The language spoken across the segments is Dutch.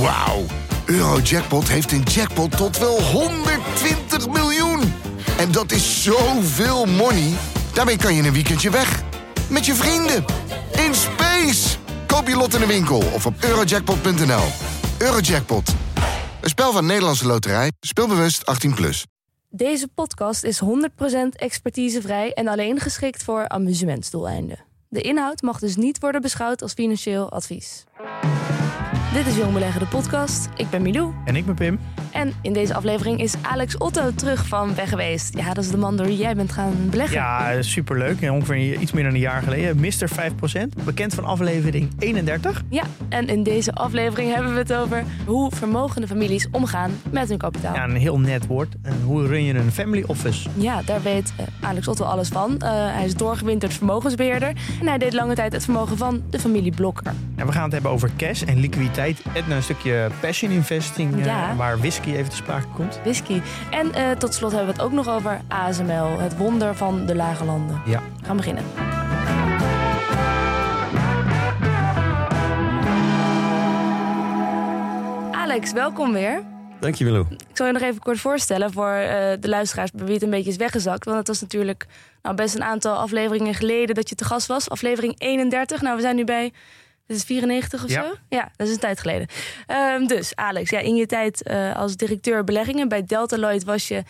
Wauw. Eurojackpot heeft een jackpot tot wel 120 miljoen. En dat is zoveel money. Daarmee kan je een weekendje weg. Met je vrienden. In space. Koop je lot in de winkel of op eurojackpot.nl. Eurojackpot. Een spel van Nederlandse Loterij. Speelbewust 18+. Plus. Deze podcast is 100% expertisevrij en alleen geschikt voor amusementsdoeleinden. De inhoud mag dus niet worden beschouwd als financieel advies. Dit is Jong Beleggen, de podcast. Ik ben Milou. En ik ben Pim. En in deze aflevering is Alex Otto terug van weg geweest. Ja, dat is de man door wie jij bent gaan beleggen. Ja, superleuk. Ongeveer iets meer dan een jaar geleden. Mr. 5%. Bekend van aflevering 31. Ja, en in deze aflevering hebben we het over hoe vermogende families omgaan met hun kapitaal. Ja, een heel net woord. En hoe run je een family office? Ja, daar weet eh, Alex Otto alles van. Eh, hij is doorgewinterd vermogensbeheerder. En hij deed lange tijd het vermogen van de familie Blokker. En we gaan het hebben over cash en liquiditeit. En een stukje passion investing. eh, Ja. waar whisky even te sprake komt. Whisky. En eh, tot slot hebben we het ook nog over ASML, het wonder van de lage landen. Ja. We gaan beginnen. Alex, welkom weer. Dank je, Willow. Ik zal je nog even kort voorstellen voor eh, de luisteraars bij wie het een beetje is weggezakt. Want het was natuurlijk nou, best een aantal afleveringen geleden dat je te gast was. Aflevering 31. Nou, we zijn nu bij. Dit is 94 of Ja. zo? Ja, dat is een tijd geleden. Ehm, dus, Alex, ja, in je tijd eh, als directeur beleggingen bij Delta Lloyd was je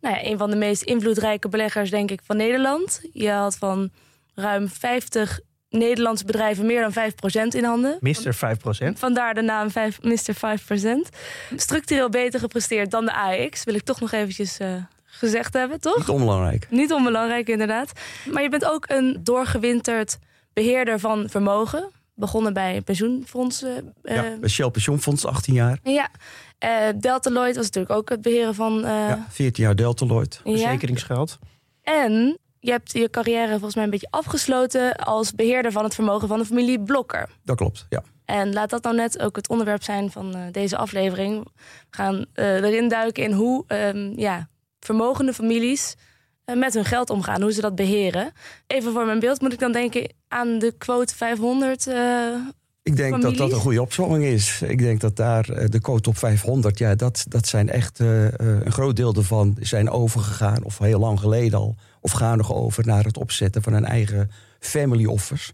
nou ja, een van de meest invloedrijke beleggers, denk ik, van Nederland. Je had van ruim 50 Nederlandse bedrijven meer dan 5% in handen. Mr. 5%. Vandaar de naam 5, Mr. 5%. Structureel beter gepresteerd dan de AX, wil ik toch nog eventjes eh, gezegd hebben, toch? Niet onbelangrijk. Niet onbelangrijk, inderdaad. Maar je bent ook een doorgewinterd beheerder van vermogen. Begonnen bij pensioenfondsen. eh, ja, bij Shell Pensioenfonds 18 jaar. ja. Eh, Delta Lloyd was natuurlijk ook het beheren van... eh, ja, 14 jaar Delta Lloyd. ja. Verzekeringsgeld. En je hebt je carrière volgens mij een beetje afgesloten... als beheerder van het vermogen van de familie Blokker. Dat klopt, ja. En laat dat nou net ook het onderwerp zijn van eh, deze aflevering. We gaan eh, erin duiken in hoe ehm, ja, vermogende families eh, met hun geld omgaan, hoe ze dat beheren. Even voor mijn beeld moet ik dan denken aan de quote 500. eh, Ik denk dat dat een goede opzomming is. Ik denk dat daar eh, de code op 500, ja, dat, dat zijn echt eh, eh, een groot deel ervan zijn overgegaan, of heel lang geleden al, of gaan nog over naar het opzetten van een eigen family office.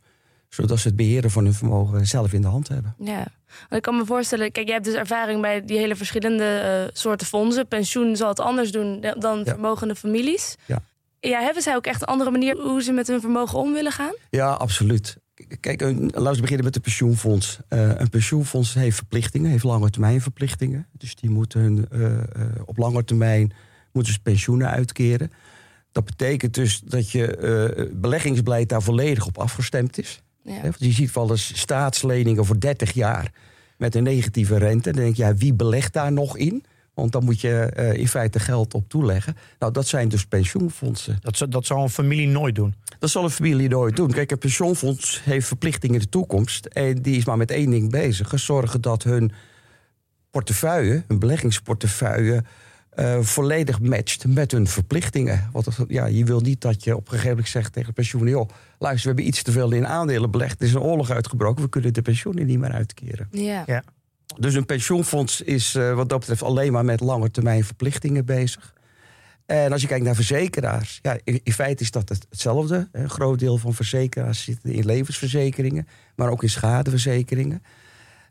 Zodat ze het beheren van hun vermogen zelf in de hand hebben. ja. Ik kan me voorstellen, kijk, jij hebt dus ervaring bij die hele verschillende eh, soorten fondsen. Pensioen zal het anders doen da- dan Ja. vermogende families. Ja. Ja, hebben zij ook echt een andere manier hoe ze met hun vermogen om willen gaan? Ja, absoluut. Kijk, een- laten we beginnen met een pensioenfonds. Eh, een pensioenfonds heeft verplichtingen, heeft lange termijn verplichtingen. Dus die moeten hun, eh, eh, op lange termijn moeten ze pensioenen uitkeren. Dat betekent dus dat je eh, beleggingsbeleid daar volledig op afgestemd is. Ja. Hè, Want je ziet wel eens staatsleningen voor 30 jaar met een negatieve rente. Dan denk je, ja, wie belegt daar nog in? Want dan moet je eh, in feite geld op toeleggen. Nou, dat zijn dus pensioenfondsen. Dat, zou- dat zou een familie nooit doen. Dat zal een familie nooit doen. Kijk, een pensioenfonds heeft verplichtingen in de toekomst. En die is maar met één ding bezig. Zorgen dat hun portefeuille, hun beleggingsportefeuille... eh, volledig matcht met hun verplichtingen. Want ja, je wil niet dat je op een gegeven moment zegt tegen pensioen... joh, luister, we hebben iets te veel in aandelen belegd. Er is een oorlog uitgebroken. We kunnen de pensioenen niet meer uitkeren. Ja. Ja. Dus een pensioenfonds is eh, wat dat betreft alleen maar met lange termijn verplichtingen bezig. En als je kijkt naar verzekeraars, ja, in, in feite is dat het- hetzelfde. Een groot deel van verzekeraars zitten in levensverzekeringen, maar ook in schadeverzekeringen.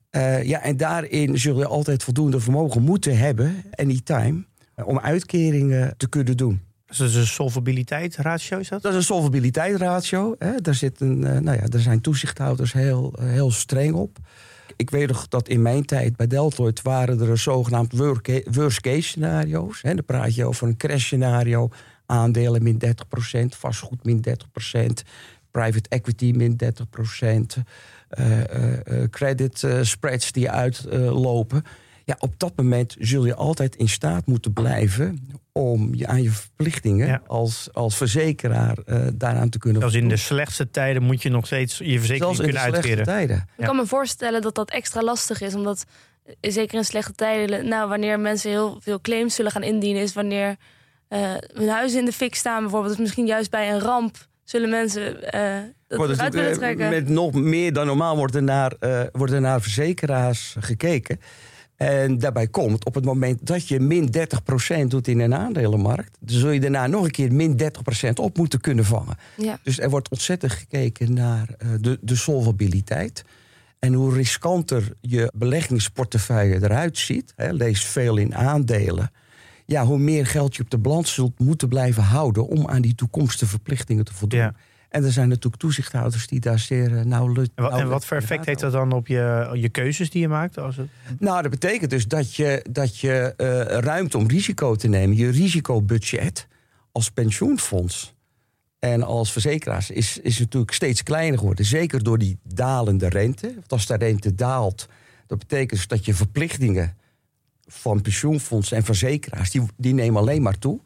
Eh, ja, en daarin zul je altijd voldoende vermogen moeten hebben, anytime, eh, om uitkeringen te kunnen doen. Dus dat is een solvabiliteitsratio, is dat? Dat is een solvabiliteitsratio. Hè. Daar, zit een, eh, nou ja, daar zijn toezichthouders heel, eh, heel streng op. Ik weet nog dat in mijn tijd bij Deltoid waren er zogenaamd worst- case scenario's. Hè. Dan praat je over een crash scenario. Aandelen min 30%, vastgoed min 30%, private equity min 30%, eh, eh, eh, credit eh, spreads die uitlopen. Ja, op dat moment zul je altijd in staat moeten blijven om je aan je verplichtingen Ja. als, als verzekeraar eh, daaraan te kunnen Zelfs in de slechtste tijden moet je nog steeds je verzekering Zelfs in de kunnen uitkeren. tijden. Ik kan me voorstellen dat dat extra lastig is, omdat eh, zeker in slechte tijden, nou, wanneer mensen heel veel claims zullen gaan indienen, is wanneer eh, hun huizen in de fik staan, bijvoorbeeld, dus misschien juist bij een ramp zullen mensen eh dat het, willen trekken. Met nog meer dan normaal wordt er naar, eh, wordt er naar verzekeraars gekeken. En daarbij komt, op het moment dat je min 30% doet in een aandelenmarkt... dan zul je daarna nog een keer min 30% op moeten kunnen vangen. Ja. Dus er wordt ontzettend gekeken naar eh, de, de solvabiliteit. En hoe riskanter je beleggingsportefeuille eruit ziet, hè, lees veel in aandelen. Ja, hoe meer geld je op de balans zult moeten blijven houden om aan die toekomstige verplichtingen te voldoen. Ja. En er zijn natuurlijk toezichthouders die daar zeer uh, nauwlettend. En wat, en wat voor effect heeft dat dan op je, je keuzes die je maakt? Als het... Nou, dat betekent dus dat je, dat je uh, ruimte om risico te nemen, je risicobudget als pensioenfonds en als verzekeraars is, is natuurlijk steeds kleiner geworden. Zeker door die dalende rente. Want als de rente daalt, dat betekent dus dat je verplichtingen van pensioenfondsen en verzekeraars, die, die nemen alleen maar toe.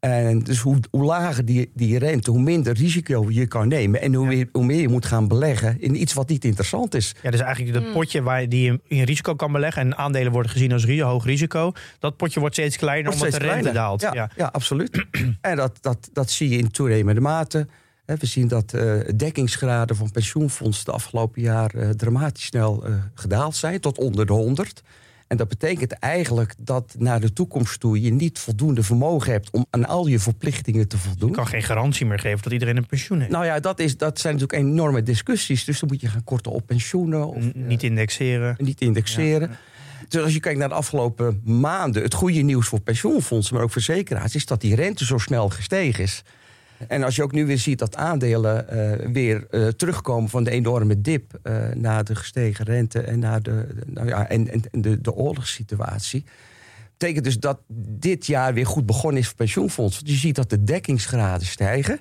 En dus hoe, hoe lager die, die rente, hoe minder risico je kan nemen. En hoe, meer, hoe meer je moet gaan beleggen in iets wat niet interessant is. Ja, dus eigenlijk dat potje waar die je in risico kan beleggen. En aandelen worden gezien als hoog risico. Dat potje wordt steeds kleiner Wordt omdat steeds de rente kleiner. daalt. Ja, Ja. ja. absoluut. en dat, dat, dat zie je in toenemende mate. Hè, We zien dat uh, dekkingsgraden van pensioenfondsen de afgelopen jaar uh, dramatisch snel uh, gedaald zijn, tot onder de 100. En dat betekent eigenlijk dat naar de toekomst toe je niet voldoende vermogen hebt om aan al je verplichtingen te voldoen. Je kan geen garantie meer geven dat iedereen een pensioen heeft. Nou ja, dat, is, dat zijn natuurlijk enorme discussies. Dus dan moet je gaan korten op pensioenen. Of, N niet indexeren. Niet indexeren. Ja. Dus als je kijkt naar de afgelopen maanden, het goede nieuws voor pensioenfondsen, maar ook verzekeraars, is dat die rente zo snel gestegen is. En als je ook nu weer ziet dat aandelen uh, weer uh, terugkomen van de enorme dip uh, naar de gestegen rente en naar de, nou ja, en, en de, de oorlogssituatie. Betekent dus dat dit jaar weer goed begonnen is voor pensioenfondsen. Want je ziet dat de dekkingsgraden stijgen.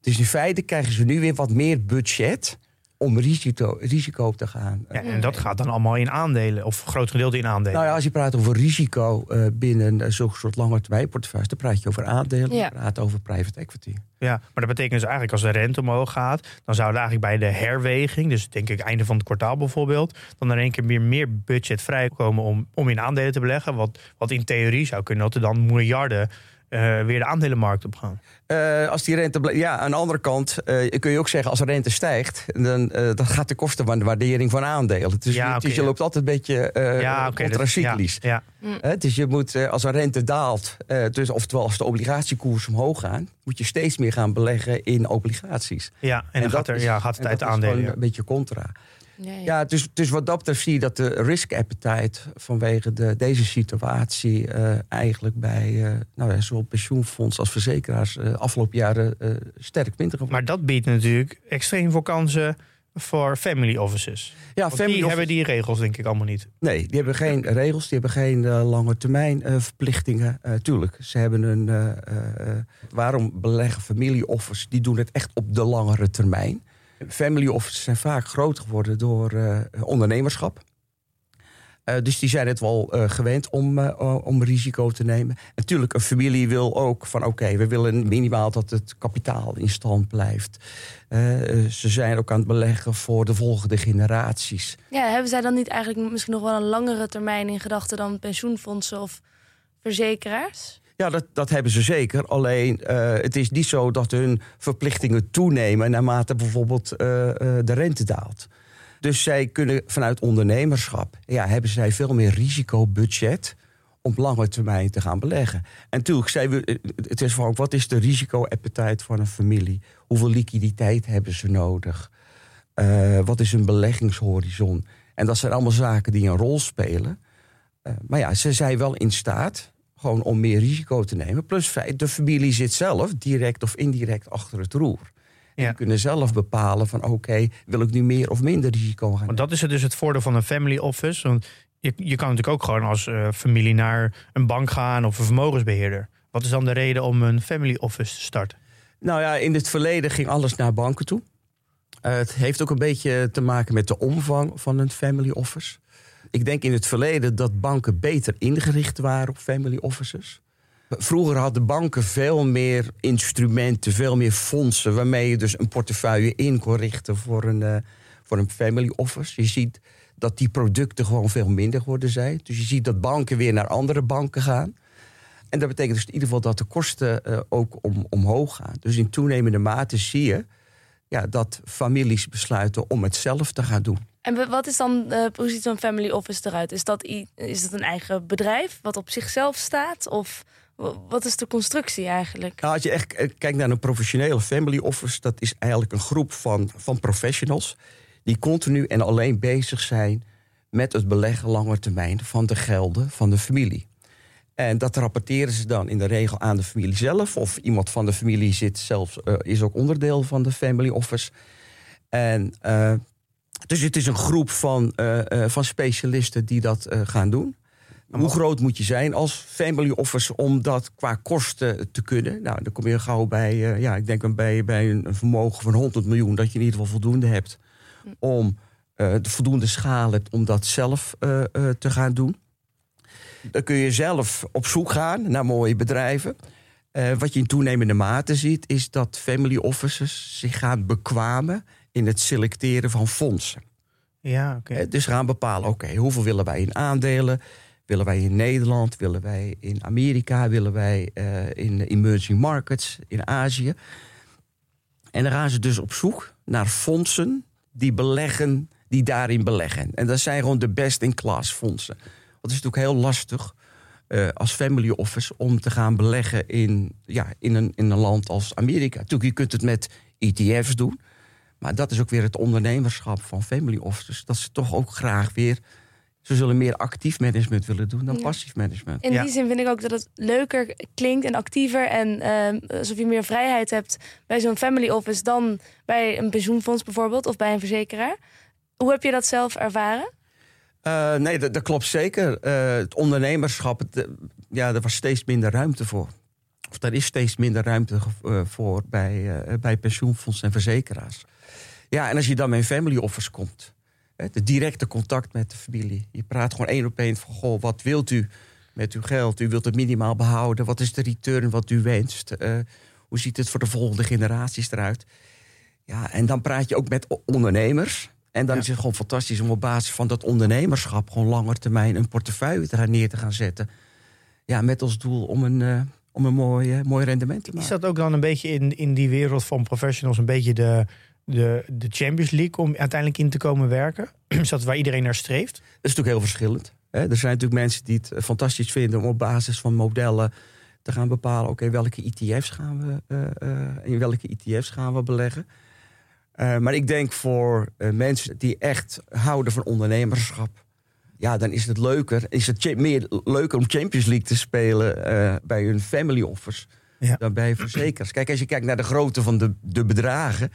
Dus in feite krijgen ze nu weer wat meer budget om risico, risico te gaan. Ja, en dat gaat dan allemaal in aandelen, of groot gedeelte in aandelen. Nou ja, als je praat over risico uh, binnen uh, zo'n soort lange termijn portefeuille, dan praat je over aandelen, ja. je praat over private equity. Ja, maar dat betekent dus eigenlijk als de rente omhoog gaat, dan zou eigenlijk bij de herweging, dus denk ik einde van het kwartaal bijvoorbeeld, dan in één keer meer, meer budget vrijkomen om, om in aandelen te beleggen. Wat, wat in theorie zou kunnen dat er dan miljarden uh, weer de aandelenmarkt op gaan. Uh, als die rente. Ja, aan de andere kant uh, kun je ook zeggen: als de rente stijgt, dan dat gaat ten koste van de waardering van aandelen. Dus, ja, okay, dus je loopt altijd een beetje ja, okay, contracyclisch. Ja, ja. dus je moet, als een rente daalt, dus, oftewel als de obligatiekoers omhoog gaan, moet je steeds meer gaan beleggen in obligaties. Ja, en, en dan gaat, er, is, ja, gaat het uit de dat aandelen. Een beetje contra. Ja, dus, dus wat dat betreft zie je dat de risk appetite vanwege de, deze situatie uh, eigenlijk bij uh, nou ja, zowel pensioenfonds als verzekeraars uh, afgelopen jaren sterk minder Maar dat biedt natuurlijk extreem veel kansen voor family offices. Ja, Want family die office... hebben die regels denk ik allemaal niet. Nee, die hebben geen regels, die hebben geen lange termijn verplichtingen. tuurlijk, ze hebben een... waarom beleggen family office? Die doen het echt op de langere termijn. Family offices zijn vaak groot geworden door uh, ondernemerschap. Uh, dus die zijn het wel uh, gewend om, om risico te nemen. Natuurlijk, een familie wil ook van oké, we willen minimaal dat het kapitaal in stand blijft. ze zijn ook aan het beleggen voor de volgende generaties. Ja, hebben zij dan niet eigenlijk misschien nog wel een langere termijn in gedachten dan pensioenfondsen of verzekeraars? Ja, dat, dat hebben ze zeker. Alleen uh, het is niet zo dat hun verplichtingen toenemen naarmate bijvoorbeeld uh, uh, de rente daalt. Dus zij kunnen vanuit ondernemerschap, ja, hebben zij veel meer risicobudget om lange termijn te gaan beleggen. En natuurlijk, zij, het is van wat is de risico-appetite van een familie? Hoeveel liquiditeit hebben ze nodig? wat is hun beleggingshorizon? En dat zijn allemaal zaken die een rol spelen. maar ja, ze zijn wel in staat gewoon om meer risico te nemen. Plus feit, de familie zit zelf, direct of indirect, achter het roer. Ja. Die kunnen zelf bepalen van oké, okay, wil ik nu meer of minder risico gaan Want dat is dus het voordeel van een family office. Want je, je kan natuurlijk ook gewoon als uh, familie naar een bank gaan of een vermogensbeheerder. Wat is dan de reden om een family office te starten? Nou ja, in het verleden ging alles naar banken toe. Uh, het heeft ook een beetje te maken met de omvang van een family office. Ik denk in het verleden dat banken beter ingericht waren op family offices. Vroeger hadden banken veel meer instrumenten, veel meer fondsen... waarmee je dus een portefeuille in kon richten voor een, uh, voor een family office. Je ziet dat die producten gewoon veel minder geworden zijn. Dus je ziet dat banken weer naar andere banken gaan. En dat betekent dus in ieder geval dat de kosten uh, ook om, omhoog gaan. Dus in toenemende mate zie je ja, dat families besluiten om het zelf te gaan doen. En wat is dan de positie van Family Office eruit? Is dat, is dat een eigen bedrijf wat op zichzelf staat? Of wat is de constructie eigenlijk? Nou, als je echt eh, kijkt naar een professionele Family Office, dat is eigenlijk een groep van, van professionals die continu en alleen bezig zijn met het beleggen lange termijn van de gelden van de familie. En dat rapporteren ze dan in de regel aan de familie zelf. Of iemand van de familie zit zelfs, uh, is ook onderdeel van de family office. En uh, dus het is een groep van, uh, van specialisten die dat gaan doen. Hoe groot moet je zijn als family office om dat qua kosten te kunnen? Nou, dan kom je gauw bij, ja, ik denk bij, bij een vermogen van 100 miljoen, dat je in ieder geval voldoende hebt om de voldoende schaal hebt om dat zelf te gaan doen. Dan kun je zelf op zoek gaan naar mooie bedrijven. Uh, wat je in toenemende mate ziet, is dat family offices zich gaan bekwamen in het selecteren van fondsen. Ja, oké. Okay. Dus gaan bepalen, oké, okay, hoeveel willen wij in aandelen? Willen wij in Nederland? Willen wij in Amerika? Willen wij uh, in emerging markets, in Azië? En dan gaan ze dus op zoek naar fondsen die beleggen, die daarin beleggen. En dat zijn gewoon de best-in-class fondsen. Want het is natuurlijk heel lastig uh, als family office om te gaan beleggen in, ja, in, een, in een land als Amerika. Natuurlijk, je kunt het met ETF's doen. Maar dat is ook weer het ondernemerschap van family offices. Dat ze toch ook graag weer. Ze zullen meer actief management willen doen dan ja. passief management. In die zin vind ik ook dat het leuker klinkt en actiever. En uh, alsof je meer vrijheid hebt bij zo'n family office dan bij een pensioenfonds bijvoorbeeld of bij een verzekeraar. Hoe heb je dat zelf ervaren? Uh, nee, dat, dat, klopt zeker. Uh, het ondernemerschap, het, ja, er was steeds minder ruimte voor. Of er is steeds minder ruimte voor bij, bij pensioenfondsen en verzekeraars. Ja, en als je dan met family office komt, het directe contact met de familie. Je praat gewoon één op één van, goh, wat wilt u met uw geld? U wilt het minimaal behouden. Wat is de return wat u wenst? hoe ziet het voor de volgende generaties eruit? Ja, en dan praat je ook met ondernemers. En dan ja. is het gewoon fantastisch om op basis van dat ondernemerschap gewoon langer termijn een portefeuille te gaan neer te gaan zetten. Ja, met als doel om een, uh, om een mooi, uh, mooi rendement te maken. Is dat ook dan een beetje in, in die wereld van professionals een beetje de, de, de Champions League om uiteindelijk in te komen werken? Is dat waar iedereen naar streeft? Dat is natuurlijk heel verschillend. Hè? Er zijn natuurlijk mensen die het fantastisch vinden om op basis van modellen te gaan bepalen: oké, okay, welke ETF's gaan we uh, in welke ETF's gaan we beleggen. Uh, maar ik denk voor mensen die echt houden van ondernemerschap. Ja, dan is het leuker. Is het meer leuker om Champions League te spelen bij hun family offers. Ja. Dan bij verzekers. Kijk, als je kijkt naar de grootte van de, de bedragen.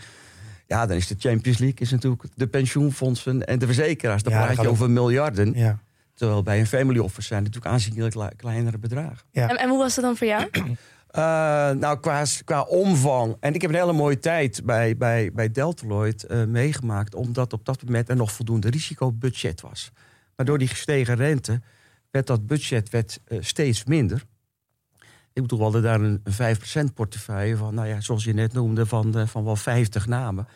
Ja, dan is de Champions League is natuurlijk de pensioenfondsen en de verzekeraars. Dan ja, praat je over miljarden. Ja. Terwijl bij een family office zijn het natuurlijk aanzienlijk kleinere bedragen. Ja. En, en hoe was dat dan voor jou? Uh, nou, qua, qua omvang. En ik heb een hele mooie tijd bij, bij, bij Deltaloid uh, meegemaakt. Omdat op dat moment er nog voldoende risicobudget was. Maar door die gestegen rente werd dat budget werd, uh, steeds minder. Ik bedoel, we hadden daar een, een 5% portefeuille van, nou ja, zoals je net noemde, van, van wel 50 namen.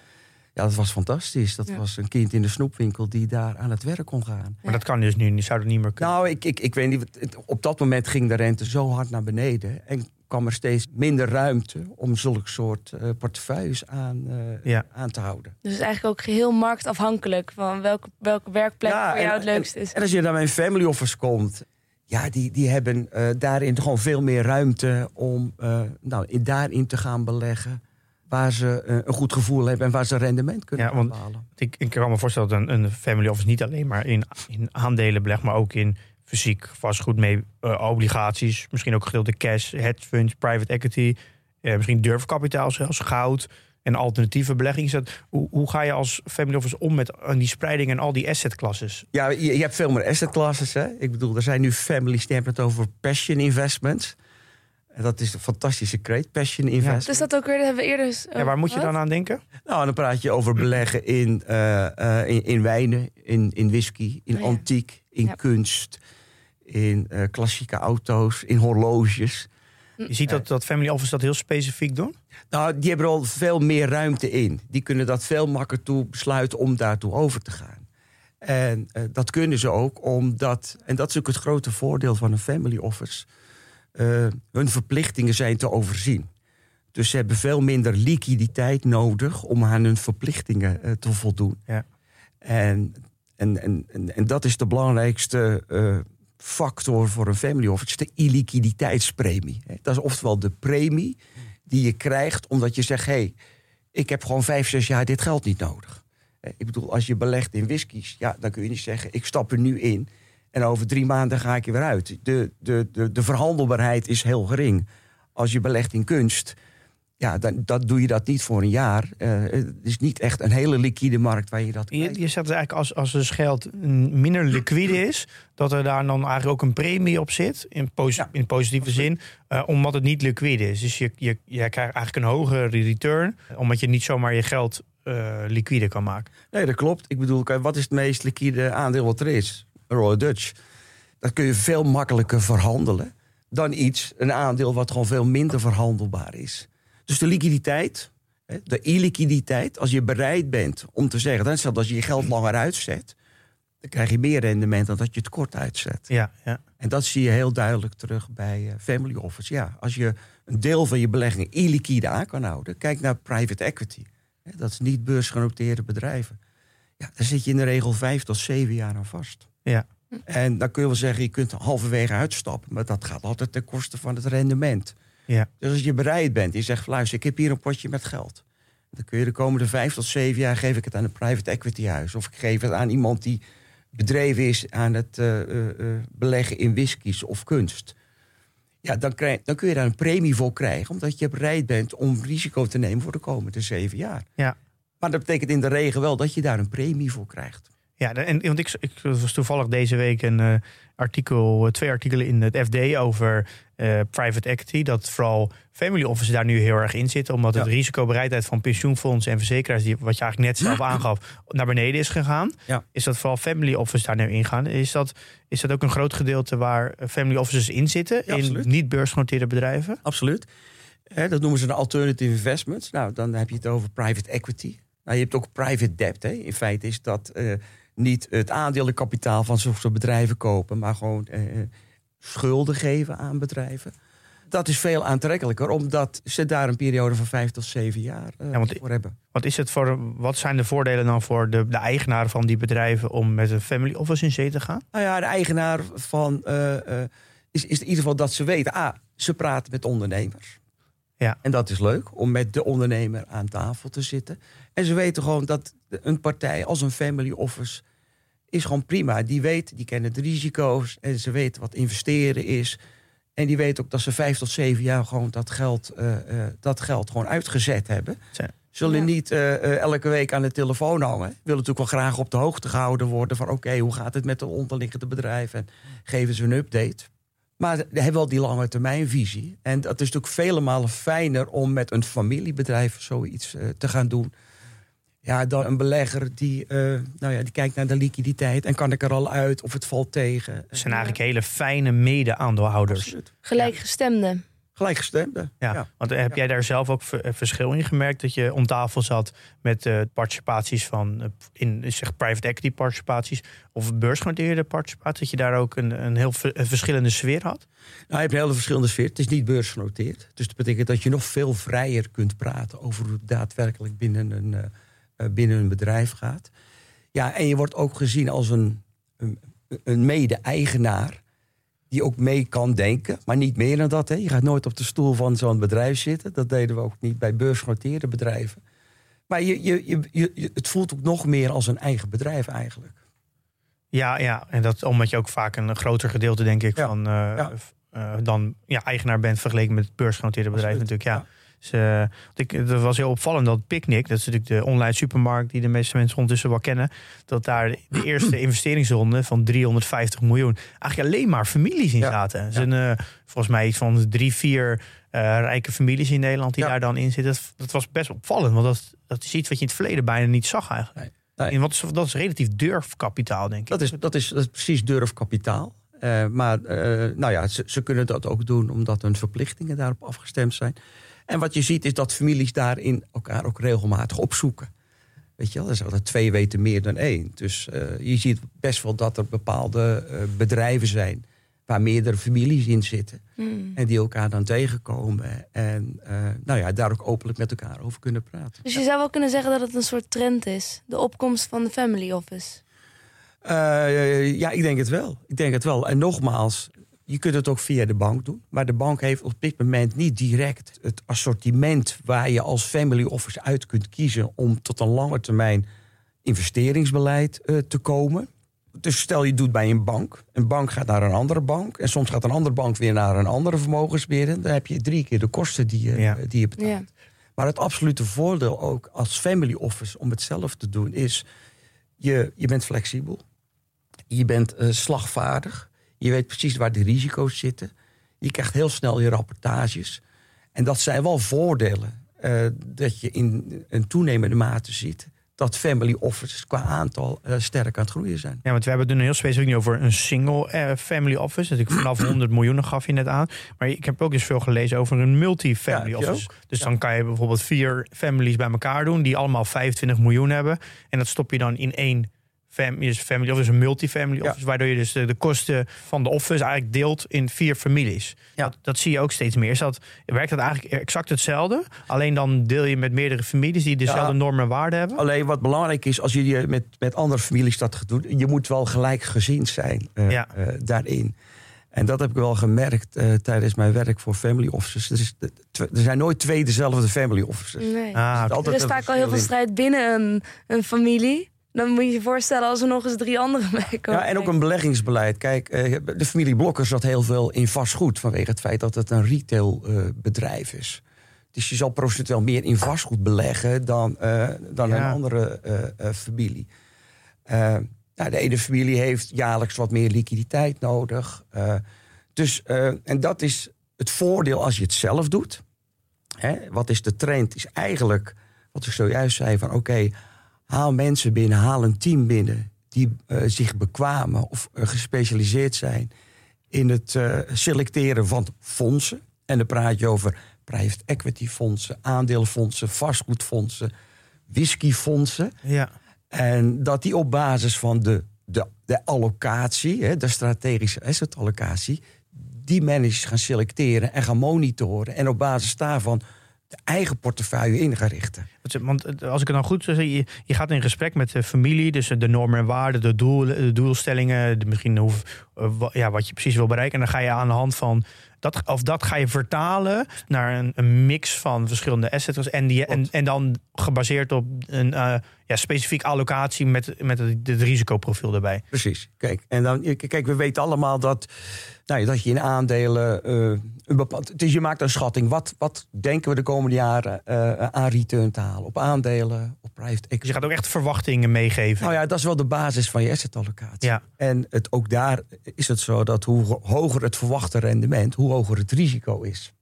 Ja, dat was fantastisch. Dat ja. was een kind in de snoepwinkel die daar aan het werk kon gaan. Maar dat kan dus nu, zou dat niet meer kunnen? Nou, ik, ik, ik weet niet. Op dat moment ging de rente zo hard naar beneden. En kwam er steeds minder ruimte om zulke soort uh, portefeuilles aan, uh, ja. aan te houden. Dus het is eigenlijk ook geheel marktafhankelijk van welke, welke werkplek ja, voor jou het leukst is. En, en als je dan bij een family office komt, ja, die, die hebben uh, daarin gewoon veel meer ruimte om nou, in, daarin te gaan beleggen. Waar ze een goed gevoel hebben en waar ze rendement kunnen ja, want behalen. Ik, ik kan me voorstellen dat een, een family office niet alleen maar in, in aandelen belegt, maar ook in fysiek vastgoed mee, uh, obligaties, misschien ook gedeelte cash, hedge funds, private equity, uh, misschien durfkapitaal zelfs, goud en alternatieve beleggingen. Dat, hoe, hoe, ga je als family office om met die spreiding en al die assetklasses? Ja, je, je, hebt veel meer assetklasses. Hè? Ik bedoel, er zijn nu families die hebben het over passion investments. En dat is een fantastische kreet, passion investment. Ja. Dus dat ook weer, dat hebben we eerder... ja, waar moet je dan aan denken? Nou, dan praat je over beleggen in, in, in, wijnen, in, in whisky, in oh, ja. antiek, in ja. kunst in uh, klassieke auto's, in horloges. Je ziet dat, dat family office dat heel specifiek doen? Nou, die hebben er al veel meer ruimte in. Die kunnen dat veel makkelijker toe besluiten om daartoe over te gaan. En uh, dat kunnen ze ook omdat, en dat is ook het grote voordeel van een family office. Eh, hun verplichtingen zijn te overzien. Dus ze hebben veel minder liquiditeit nodig om aan hun verplichtingen eh, te voldoen. Ja. En, en, en, en, en dat is de belangrijkste eh, factor voor een family office, de illiquiditeitspremie. Dat is oftewel de premie die je krijgt omdat je zegt: hé, hey, ik heb gewoon vijf, zes jaar dit geld niet nodig. Ik bedoel, als je belegt in whiskies, ja, dan kun je niet zeggen: ik stap er nu in en over drie maanden ga ik er weer uit. De, de, de, de verhandelbaarheid is heel gering. Als je belegt in kunst, ja, dan dat doe je dat niet voor een jaar. Eh, het is niet echt een hele liquide markt waar je dat. Je, je zegt eigenlijk als, als dus geld minder liquide is, dat er daar dan eigenlijk ook een premie op zit, in, posi- Ja, in positieve zin, eh, omdat het niet liquide is. Dus je, je, je krijgt eigenlijk een hogere return, omdat je niet zomaar je geld eh, liquide kan maken. Nee, dat klopt. Ik bedoel, wat is het meest liquide aandeel wat er is? Royal Dutch. Dat kun je veel makkelijker verhandelen dan iets, een aandeel wat gewoon veel minder verhandelbaar is. Dus de liquiditeit, de illiquiditeit, als je bereid bent om te zeggen, dan stel als je je geld langer uitzet, dan krijg je meer rendement dan dat je het kort uitzet. Ja, ja. En dat zie je heel duidelijk terug bij eh, family office. Ja, als je een deel van je beleggingen illiquide aan kan houden, kijk naar private equity. Dat is niet beursgenoteerde bedrijven. Ja, daar zit je in de regel vijf tot zeven jaar aan vast. Ja. En dan kun je wel zeggen, je kunt halverwege uitstappen, maar dat gaat altijd ten koste van het rendement. Ja. Dus als je bereid bent, je zegt, luister, ik heb hier een potje met geld. Dan kun je de komende vijf tot zeven jaar geef ik het aan een private equity huis. Of ik geef het aan iemand die bedreven is aan het eh, eh, eh, beleggen in whiskies of kunst. Ja, dan, krijg, dan kun je daar een premie voor krijgen, omdat je bereid bent om risico te nemen voor de komende zeven jaar. Ja. Maar dat betekent in de regel wel dat je daar een premie voor krijgt. Ja, en want ik, ik was toevallig deze week een eh, artikel, twee artikelen in het FD over eh, private equity. Dat vooral family offices daar nu heel erg in zitten. Omdat Ja. het risicobereidheid van pensioenfondsen en verzekeraars, die, wat je eigenlijk net zelf aangaf, naar beneden is gegaan. Ja. Is dat vooral family offices daar nu ingaan? Is dat, is dat ook een groot gedeelte waar eh, family offices in zitten? Ja, in niet beursgenoteerde bedrijven? Absoluut. Dat noemen ze de alternative investments. Nou, dan heb je het over private equity. Nou, je hebt ook private debt. Hè. In feite is dat eh, niet het aandelenkapitaal van soort bedrijven kopen, maar gewoon eh, schulden geven aan bedrijven. Dat is veel aantrekkelijker, omdat ze daar een periode van vijf tot zeven jaar eh, Ja, want- voor hebben. Wat, is het voor, wat zijn de voordelen dan voor de, de eigenaren van die bedrijven om met een family office in zee te gaan? Nou ja, de eigenaar van eh, eh, is, is in ieder geval dat ze weten. Ah, ze praten met ondernemers. Ja. En dat is leuk om met de ondernemer aan tafel te zitten. En ze weten gewoon dat een partij als een family office is gewoon prima. Die weet, die kennen de risico's en ze weten wat investeren is. En die weten ook dat ze vijf tot zeven jaar gewoon dat geld, eh, eh, dat geld gewoon uitgezet hebben. Zullen Ja. niet eh, eh, elke week aan de telefoon hangen. Willen natuurlijk wel graag op de hoogte gehouden worden van oké, hoe gaat het met het onderliggende bedrijf? En geven ze een update. Maar ze hebben wel die lange termijnvisie. En dat is natuurlijk vele malen fijner om met een familiebedrijf zoiets eh, te gaan doen. Ja, dan een belegger die, eh, nou ja, die kijkt naar de liquiditeit en kan ik er al uit of het valt tegen. Het zijn eigenlijk hele fijne mede-aandeelhouders. Gelijkgestemde. Gelijkgestemde. Ja, Ja. want heb jij daar zelf ook ver- verschil in gemerkt dat je om tafel zat met eh, participaties van eh, in zeg private equity participaties of beursgenoteerde participaties, dat je daar ook een, een heel een verschillende sfeer had? Nou, je hebt een hele verschillende sfeer. Het is niet beursgenoteerd. Dus dat betekent dat je nog veel vrijer kunt praten over hoe het daadwerkelijk binnen een, eh, eh, binnen een bedrijf gaat. Ja, en je wordt ook gezien als een, een, een mede-eigenaar die ook mee kan denken, maar niet meer dan dat. Hè. Je gaat nooit op de stoel van zo'n bedrijf zitten. Dat deden we ook niet bij beursgenoteerde bedrijven. Maar je, je, je, je- het voelt ook nog meer als een eigen bedrijf eigenlijk. Ja, ja, en dat omdat je ook vaak een groter gedeelte, denk ik, Ja, van eh, ja. eh, dan ja, eigenaar bent vergeleken met het beursgenoteerde bedrijf Absoluut, natuurlijk. Ja. Dus, eh, ik, het was heel opvallend dat Picnic, dat is natuurlijk de online supermarkt die de meeste mensen ondertussen wel kennen, dat daar de eerste investeringsronde van 350 miljoen eigenlijk alleen maar families in zaten. Zijn eh, volgens mij iets van drie, vier eh, rijke families in Nederland die Ja. daar dan in zitten. Dat, dat was best opvallend, want dat, dat is iets wat je in het verleden bijna niet zag eigenlijk. Nee. En wat is, dat is relatief durfkapitaal, denk ik. Dat is, dat is, dat is precies durfkapitaal. Eh, maar nou ja, ze, ze kunnen dat ook doen omdat hun verplichtingen daarop afgestemd zijn. En wat je ziet is dat families daarin elkaar ook regelmatig opzoeken. Weet je wel, er is altijd twee weten meer dan één. Dus eh, je ziet best wel dat er bepaalde eh, bedrijven zijn waar meerdere families in zitten. Hmm. En die elkaar dan tegenkomen. En eh, nou ja, daar ook openlijk met elkaar over kunnen praten. Dus je zou wel kunnen zeggen dat het een soort trend is. De opkomst van de family office. Ja, ik denk het wel. Ik denk het wel. En nogmaals, je kunt het ook via de bank doen. Maar de bank heeft op dit moment niet direct het assortiment waar je als family office uit kunt kiezen om tot een lange termijn investeringsbeleid eh, te komen. Dus stel je doet bij een bank. Een bank gaat naar een andere bank. En soms gaat een andere bank weer naar een andere vermogensbeheerder. Dan heb je drie keer de kosten die je, Ja. die je betaalt. Ja. Maar het absolute voordeel ook als family office om het zelf te doen is... je, je bent flexibel. Je bent eh, slagvaardig. Je weet precies waar de risico's zitten. Je krijgt heel snel je rapportages. En dat zijn wel voordelen. eh, dat je in een toenemende mate ziet... dat family offices qua aantal eh, sterk aan het groeien zijn. Ja, want we hebben het nu heel specifiek over een single eh, family office. Natuurlijk vanaf 100 miljoen gaf je net aan. Maar ik heb ook eens veel gelezen over een multi-family Ja, office. Dus Ja. dan kan je bijvoorbeeld vier families bij elkaar doen... die allemaal 25 miljoen hebben. En dat stop je dan in één dus family office, een multifamily Ja. office... waardoor je dus de, de kosten van de office eigenlijk deelt in vier families. Ja. Dat, dat zie je ook steeds meer. Is dat, werkt dat eigenlijk exact hetzelfde? Alleen dan deel je met meerdere families die dezelfde Ja. normen en waarden hebben? Alleen wat belangrijk is, als je je met, met andere families dat gaat doen... je moet wel gelijkgezind zijn eh, Ja. eh, daarin. En dat heb ik wel gemerkt eh, tijdens mijn werk voor family officers. Er, is, er zijn nooit twee dezelfde family officers. Nee. Ah. Altijd er is een vaak al heel veel strijd binnen een, een familie. Dan moet je je voorstellen als er nog eens drie anderen bij komen. Ja, en ook een beleggingsbeleid. Kijk, eh, de familie Blokker zat heel veel in vastgoed... vanwege het feit dat het een retailbedrijf is. Dus je zal procentueel meer in vastgoed beleggen... dan, eh, dan Ja. een andere eh, eh, familie. Eh, nou, de ene familie heeft jaarlijks wat meer liquiditeit nodig. Eh, dus, eh, en dat is het voordeel als je het zelf doet. Hè, wat is de trend? Is eigenlijk, wat ik zojuist zei, van oké, haal mensen binnen, haal een team binnen die eh, zich bekwamen of eh, gespecialiseerd zijn in het eh, selecteren van fondsen. En dan praat je over private equity fondsen, aandelenfondsen, vastgoedfondsen, whiskyfondsen. Ja. En dat die op basis van de, de, de allocatie, hè, de strategische asset allocatie, die managers gaan selecteren en gaan monitoren. En op basis daarvan de eigen portefeuille in gaan richten. Want eh, als ik het dan goed zeg, je, je gaat in gesprek met de familie, dus de normen en waarden, de, doelen, de doelstellingen, de, misschien hoe, eh, ja, wat je precies wil bereiken. En dan ga je aan de hand van dat, of dat ga je vertalen naar een, een mix van verschillende assets. En, die, en, en dan gebaseerd op een eh, ja, specifiek allocatie met, met het, het risicoprofiel erbij. Precies. Kijk, en dan, kijk, we weten allemaal dat, nou, ja, dat je in aandelen eh, een bepaald. Dus je maakt een schatting. Wat, wat denken we de komende jaren eh, aan return te halen? Op aandelen, op private equity. Dus je gaat ook echt verwachtingen meegeven. Nou ja, dat is wel de basis van je assetallocatie. Ja. En het, ook daar is het zo dat hoe ho- hoger het verwachte rendement, hoe hoger het risico is.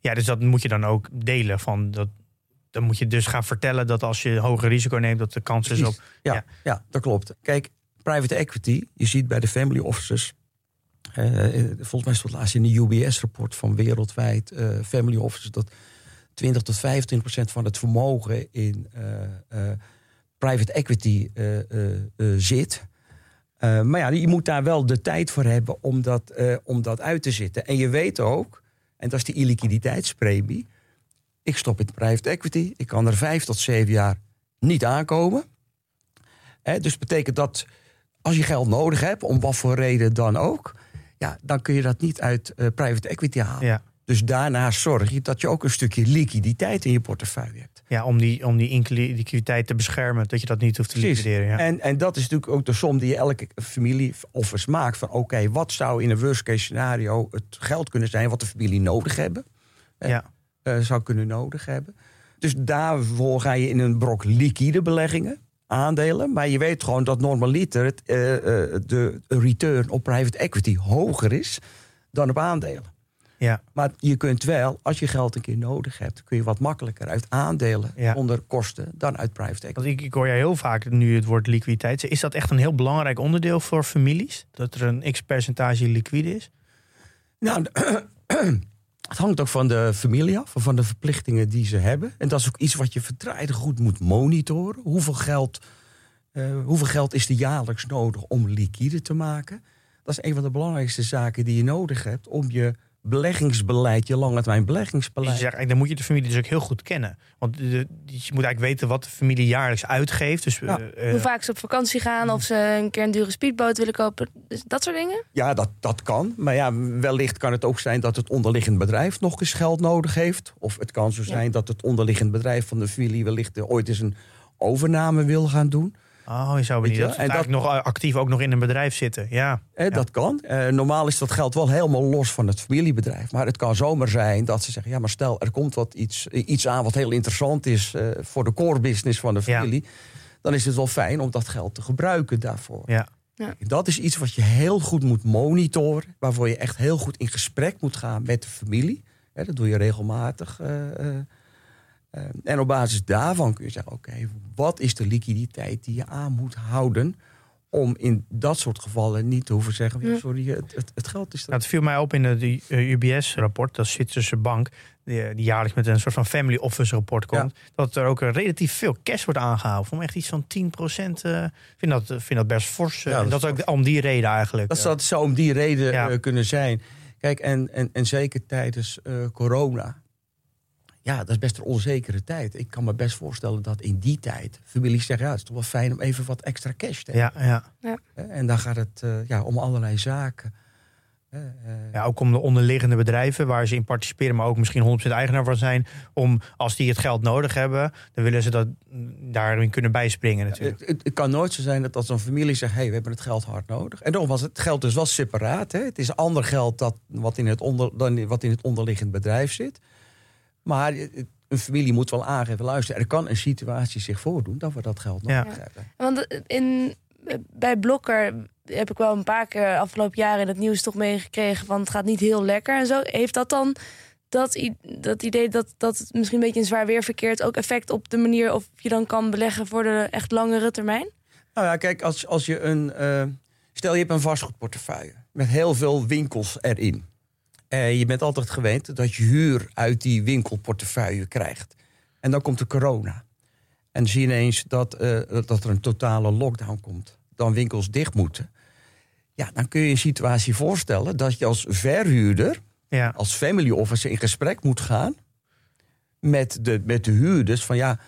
Ja, dus dat moet je dan ook delen. Van dat, dan moet je dus gaan vertellen dat als je hoger risico neemt, dat de kans is op. Ja, ja. ja. dat klopt. Kijk, private equity, je ziet bij de family offices. eh, volgens mij stond laatst in de UBS-rapport van wereldwijd eh, family offices dat 20 tot 25 procent van het vermogen in eh, private equity zit. Maar ja, je moet daar wel de tijd voor hebben om dat, om dat uit te zitten. En je weet ook, en dat is die illiquiditeitspremie. Ik stop in private equity. Ik kan er vijf tot zeven jaar niet aankomen. Hè, dus betekent dat als je geld nodig hebt, om wat voor reden dan ook, ja, dan kun je dat niet uit eh, private equity halen. Ja. Dus daarna zorg je dat je ook een stukje liquiditeit in je portefeuille hebt. Ja, om die, om die liquiditeit te beschermen, dat je dat niet hoeft te Precies. liquideren. Ja. En, en dat is natuurlijk ook de som die elke familie office maakt. Van oké, wat zou in een worst case scenario het geld kunnen zijn wat de familie nodig hebben? ja. Eh, zou kunnen nodig hebben. Dus daarvoor ga je in een brok liquide beleggingen, aandelen. Maar je weet gewoon dat normaliter het, eh, eh, de return op private equity hoger is dan op aandelen. Ja. Maar je kunt wel, als je geld een keer nodig hebt, kun je wat makkelijker uit aandelen Ja. onder kosten dan uit private equity. Want ik, ik hoor jij heel vaak nu het woord liquiditeit. Is dat echt een heel belangrijk onderdeel voor families? Dat er een x-percentage liquide is? Nou, het hangt ook van de familie af, van de verplichtingen die ze hebben. En dat is ook iets wat je verdraaid goed moet monitoren. Hoeveel geld, eh, hoeveel geld is er jaarlijks nodig om liquide te maken? Dat is een van de belangrijkste zaken die je nodig hebt om je beleggingsbeleid, je lange termijn Dus je beleggingsbeleid. zegt, eigenlijk, dan moet je de familie dus ook heel goed kennen. Want de- de- je moet eigenlijk weten wat de familie jaarlijks uitgeeft. Dus, Ja. eh, eh, Hoe vaak ze op vakantie gaan, of ze een keer een dure speedboot willen kopen. Dus dat soort dingen. Ja, dat, dat kan. Maar ja, wellicht kan het ook zijn dat het onderliggend bedrijf nog eens geld nodig heeft. Of het kan zo zijn dat het onderliggend bedrijf van de familie wellicht eh, ooit eens een overname wil gaan doen. Oh, je zou je dat? En eigenlijk nog actief ook nog in een bedrijf zitten. Ja. Eh, Dat kan. Eh, normaal is dat geld wel helemaal los van het familiebedrijf. Maar het kan zomaar zijn dat ze zeggen: ja, maar stel er komt wat iets, iets aan wat heel interessant is eh, voor de core business van de Ja. familie. Dan is het wel fijn om dat geld te gebruiken daarvoor. Ja. Dat is iets wat je heel goed moet monitoren. Waarvoor je echt heel goed in gesprek moet gaan met de familie. Hè, dat doe je regelmatig. eh, eh, eh, en op basis daarvan kun je zeggen: oké, wat is de liquiditeit die je aan moet houden? Om in dat soort gevallen niet te hoeven zeggen: ja, sorry, het, het, het geld is er. Nou, het viel mij op in het UBS-rapport, dat Zwitserse bank, die, die jaarlijks met een soort van family office rapport komt, dat er ook eh, relatief veel cash wordt aangehouden. Om echt iets van 10 procent. Ik vind, dat, vind dat best fors. eh, Ja, en dat dat is ook om die reden eigenlijk. Dat eh. zou, dat zou om die reden Ja. eh, kunnen zijn. Kijk, en, en, en zeker tijdens eh, corona. Ja, dat is best een onzekere tijd. Ik kan me best voorstellen dat in die tijd families zeggen: ja, het is toch wel fijn om even wat extra cash te hebben. ja, ja. Hè, En dan gaat het eh, ja, om allerlei zaken. Eh, ja, ook om de onderliggende bedrijven waar ze in participeren, maar ook misschien 100% eigenaar van zijn. Om als die het geld nodig hebben, dan willen ze dat mm, daarin kunnen bijspringen natuurlijk. Het, het, het kan nooit zo zijn dat als een familie zegt: hey, we hebben het geld hard nodig. En nogmaals, het geld is wel separaat. Hè? Het is ander geld dat, wat, in het onder, dan wat in het onderliggend bedrijf zit. Maar een familie moet wel aangeven: luister, er kan een situatie zich voordoen dat we dat geld nodig Ja. hebben. Want eh, in, eh, bij Blokker heb ik wel een paar keer afgelopen jaren in het nieuws toch meegekregen van het gaat niet heel lekker en zo. Heeft dat dan dat, dat idee dat, dat het misschien een beetje in zwaar weer verkeert ook effect op de manier of je dan kan beleggen voor de echt langere termijn? Nou ja, kijk, als, als je een. eh, stel je hebt een vastgoedportefeuille met heel veel winkels erin. Eh, je bent altijd gewend dat je huur uit die winkelportefeuille krijgt. En dan komt de corona. En zie je ineens dat, eh, dat er een totale lockdown komt. Dan winkels dicht moeten. Ja, dan kun je een situatie voorstellen dat je als verhuurder, Ja. als family officer in gesprek moet gaan met de, met de huurders. Van ja,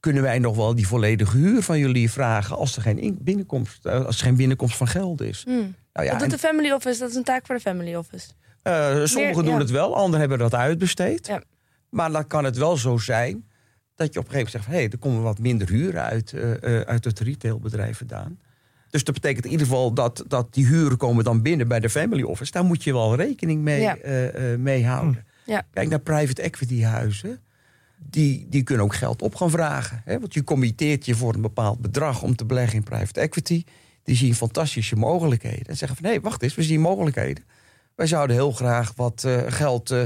kunnen wij nog wel die volledige huur van jullie vragen als er geen in- binnenkomst, eh, als er geen binnenkomst van geld is? Hmm. Nou ja, dat doet en, de family office, dat is een taak voor de family office. Eh, sommigen Meer- doen ja. het wel, anderen hebben dat uitbesteed. Ja. Maar dan kan het wel zo zijn dat je op een gegeven moment zegt: hé, hey, er komen wat minder huur uit, eh, eh, uit het retailbedrijf vandaan. Dus dat betekent in ieder geval dat, dat die huren komen dan binnen bij de family office. Daar moet je wel rekening mee, Ja. mee houden. Ja. Kijk naar private equity huizen. Die, die kunnen ook geld op gaan vragen. Hè? Want je committeert je voor een bepaald bedrag om te beleggen in private equity. Die zien fantastische mogelijkheden. En zeggen van nee, wacht eens, we zien mogelijkheden. Wij zouden heel graag wat eh, geld eh,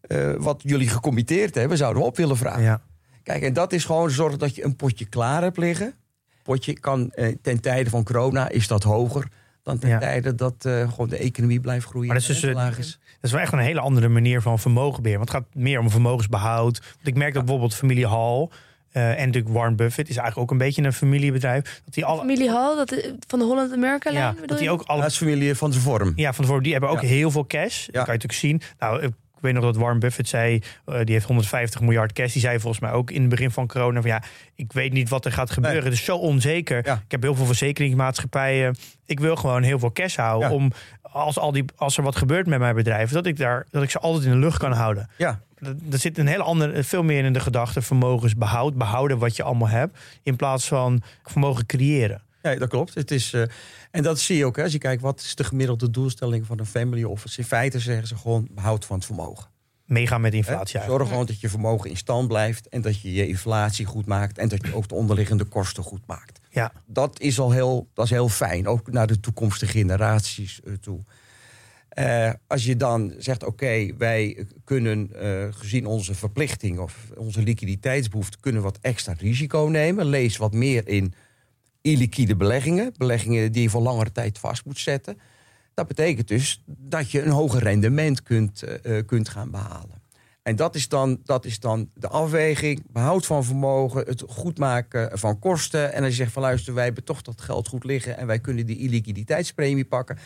eh, wat jullie gecommitteerd hebben, zouden we op willen vragen. Ja. Kijk, en dat is gewoon zorgen dat je een potje klaar hebt liggen. Potje kan ten tijde van corona is dat hoger dan ten Ja. tijde dat gewoon de economie blijft groeien. Maar dat is dus, is. Dat is wel echt een hele andere manier van vermogenbeheer. Want het gaat meer om vermogensbehoud. Want ik merk dat bijvoorbeeld familie Hall eh, en natuurlijk Warren Buffett is eigenlijk ook een beetje een familiebedrijf. Dat die alle, Familie Hall, dat, is- van de Holland America lijn ja, bedoel dat die ook alle Dat is familie van zijn vorm. Ja, van tevoren, die hebben ook Ja. heel veel cash. Dat kan je natuurlijk zien. Nou, ik weet nog dat Warren Buffett zei, eh, die heeft 150 miljard cash. Die zei volgens mij ook in het begin van corona van ja, ik weet niet wat er gaat gebeuren. Nee. Het is zo onzeker. Ja. Ik heb heel veel verzekeringsmaatschappijen. Ik wil gewoon heel veel cash houden Ja. om als, al die, als er wat gebeurt met mijn bedrijf, dat ik, daar, dat ik ze altijd in de lucht kan houden. Ja, Er zit een hele andere, veel meer in de gedachte vermogensbehoud, behouden wat je allemaal hebt, in plaats van vermogen creëren. Ja, dat klopt. Het is, eh, en dat zie je ook. Hè, als je kijkt wat is de gemiddelde doelstelling van een family office. In feite zeggen ze gewoon behoud van het vermogen. Meegaan met inflatie. Zorg gewoon dat je vermogen in stand blijft. En dat je je inflatie goed maakt. En dat je ook de onderliggende kosten goed maakt. Ja. Dat is al heel, dat is heel fijn. Ook naar de toekomstige generaties eh, toe. Eh, als je dan zegt, oké, wij kunnen eh, gezien onze verplichting of onze liquiditeitsbehoefte, kunnen wat extra risico nemen. Lees wat meer in illiquide beleggingen, beleggingen die je voor langere tijd vast moet zetten. Dat betekent dus dat je een hoger rendement kunt, eh, kunt gaan behalen. En dat is, dan, dat is dan de afweging, behoud van vermogen, het goed maken van kosten. En als je zegt van luister, wij hebben toch dat geld goed liggen en wij kunnen die illiquiditeitspremie pakken.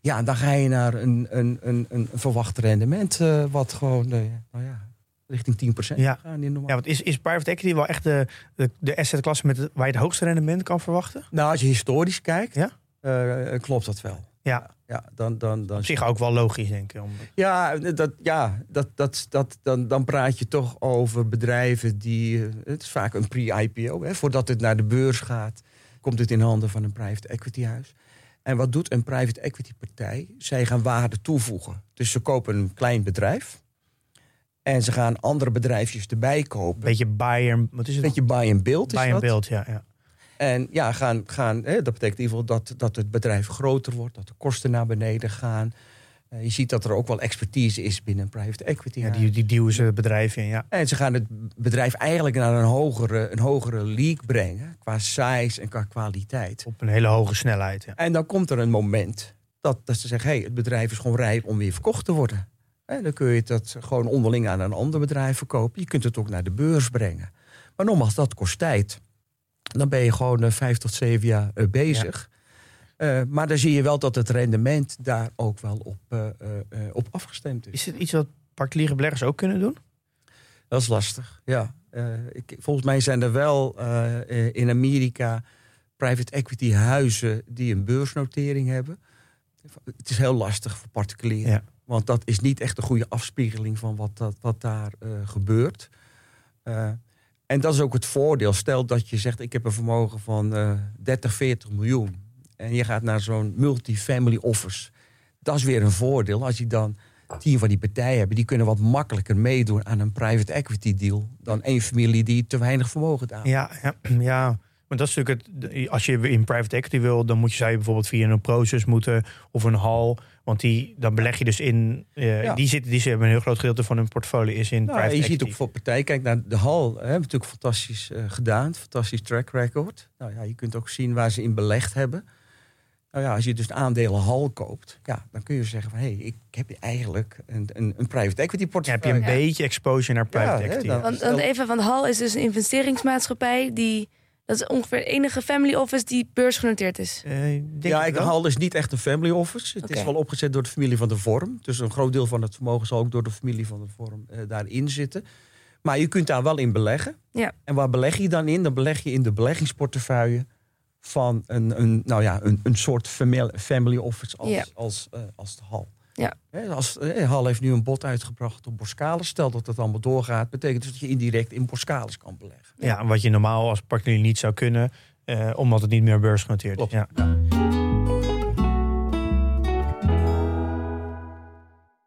Ja, dan ga je naar een, een, een, een verwacht rendement, eh, wat gewoon eh, nou ja, richting 10% Ja. gaan in normaal. Ja, want is, is private equity wel echt de, de, de assetklasse met het- waar je het hoogste rendement kan verwachten? Nou, als je historisch kijkt, Ja? eh, klopt dat wel. Ja, Ja, dan, dan, dan, op zich ook wel logisch, denk ik. Ja, dat, ja dat, dat, dat, dan, dan praat je toch over bedrijven die. Het is vaak een pre-IPO. Voordat het naar de beurs gaat, komt het in handen van een private equity huis. En wat doet een private equity partij? Zij gaan waarde toevoegen. Dus ze kopen een klein bedrijf. En ze gaan andere bedrijfjes erbij kopen. Beetje buy and, wat is het? beetje buy and build is buy and dat. build, ja. ja. En ja, gaan, gaan, hè, dat betekent in ieder geval dat, dat het bedrijf groter wordt, dat de kosten naar beneden gaan. Eh, je ziet dat er ook wel expertise is binnen private equity. ja die, die duwen ze bedrijf in, ja. En ze gaan het bedrijf eigenlijk naar een hogere, een hogere league brengen, qua size en qua kwaliteit. Op een hele hoge snelheid, ja. En dan komt er een moment dat, dat ze zeggen, hey, het bedrijf is gewoon rijp om weer verkocht te worden. En dan kun je dat gewoon onderling aan een ander bedrijf verkopen. Je kunt het ook naar de beurs brengen. Maar nogmaals, dat kost tijd. Dan ben je gewoon eh, vijf tot zeven jaar eh, bezig. Eh, maar dan zie je wel dat het rendement daar ook wel op, eh, eh, op afgestemd is. Is het iets wat particuliere beleggers ook kunnen doen? Dat is lastig, ja. Ik, volgens mij zijn er wel in Amerika private equity huizen die een beursnotering hebben. Het is heel lastig voor particulieren. Ja. Want dat is niet echt een goede afspiegeling van wat, dat, wat daar gebeurt. En dat is ook het voordeel. Stel dat je zegt, ik heb een vermogen van eh 30, 40 miljoen. En je gaat naar zo'n multifamily office. Dat is weer een voordeel. Als je dan tien van die partijen hebt, die kunnen wat makkelijker meedoen aan een private equity deal. Dan één familie die te weinig vermogen aan. Ja, ja, ja. Maar dat is natuurlijk het. Als je in private equity wil, dan moet je zij bijvoorbeeld via een proces moeten of een hal. Want die, dan beleg je dus in. eh, Ja. Die zitten, die hebben een heel groot gedeelte van hun portfolio is in Nou, private je ziet equity. ook voor partijen, kijk naar de hal, hè, hebben natuurlijk fantastisch eh, gedaan, fantastisch track record. Nou ja, je kunt ook zien waar ze in belegd hebben. Nou ja, als je dus de aandelen hal koopt, ja, dan kun je zeggen van hé, ik heb eigenlijk een, een, een private equity Ja, heb je portefeuille. een beetje exposure naar private Ja, hè, equity. dan- Want, want even, want HAL is dus een investeringsmaatschappij die... Dat is ongeveer de enige family office die beursgenoteerd is. Eh, denk ja, ik is niet echt een family office. Het is wel opgezet door de familie van de Vorm. Dus een groot deel van het vermogen zal ook door de familie van de Vorm eh, daarin zitten. Maar je kunt daar wel in beleggen. Ja. En waar beleg je dan in? Dan beleg je in de beleggingsportefeuille van een, een, nou ja, een, een soort family, office als, Ja. als, eh, als de HAL. Ja. Hè, als, eh, HAL heeft nu een bod uitgebracht op Boskalis. Stel dat het allemaal doorgaat, betekent dus dat je indirect in Boskalis kan beleggen. Ja, wat je normaal als particulier niet zou kunnen, eh, omdat het niet meer beursgenoteerd is. Klopt. Ja.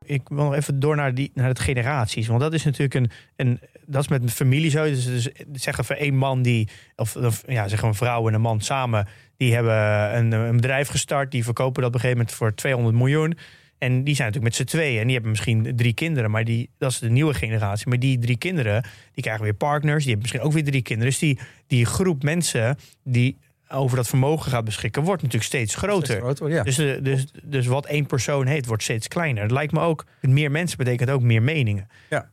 Ik wil nog even door naar, die, naar het generaties. Want dat is natuurlijk een. een dat is met een familie zo. Dus, dus zeggen van één man die. Of, of ja, zeggen een vrouw en een man samen. Die hebben een, een bedrijf gestart. Die verkopen dat op een gegeven moment voor 200 miljoen. En die zijn natuurlijk met z'n tweeën. En die hebben misschien drie kinderen. Maar die, dat is de nieuwe generatie. Maar die drie kinderen. Die krijgen weer partners. Die hebben misschien ook weer drie kinderen. Dus die, die groep mensen. die over dat vermogen gaat beschikken. wordt natuurlijk steeds groter. Steeds groter, ja. Dus, de, dus, dus wat één persoon heeft, wordt steeds kleiner. Het lijkt me ook, meer mensen betekent ook meer meningen. Ja.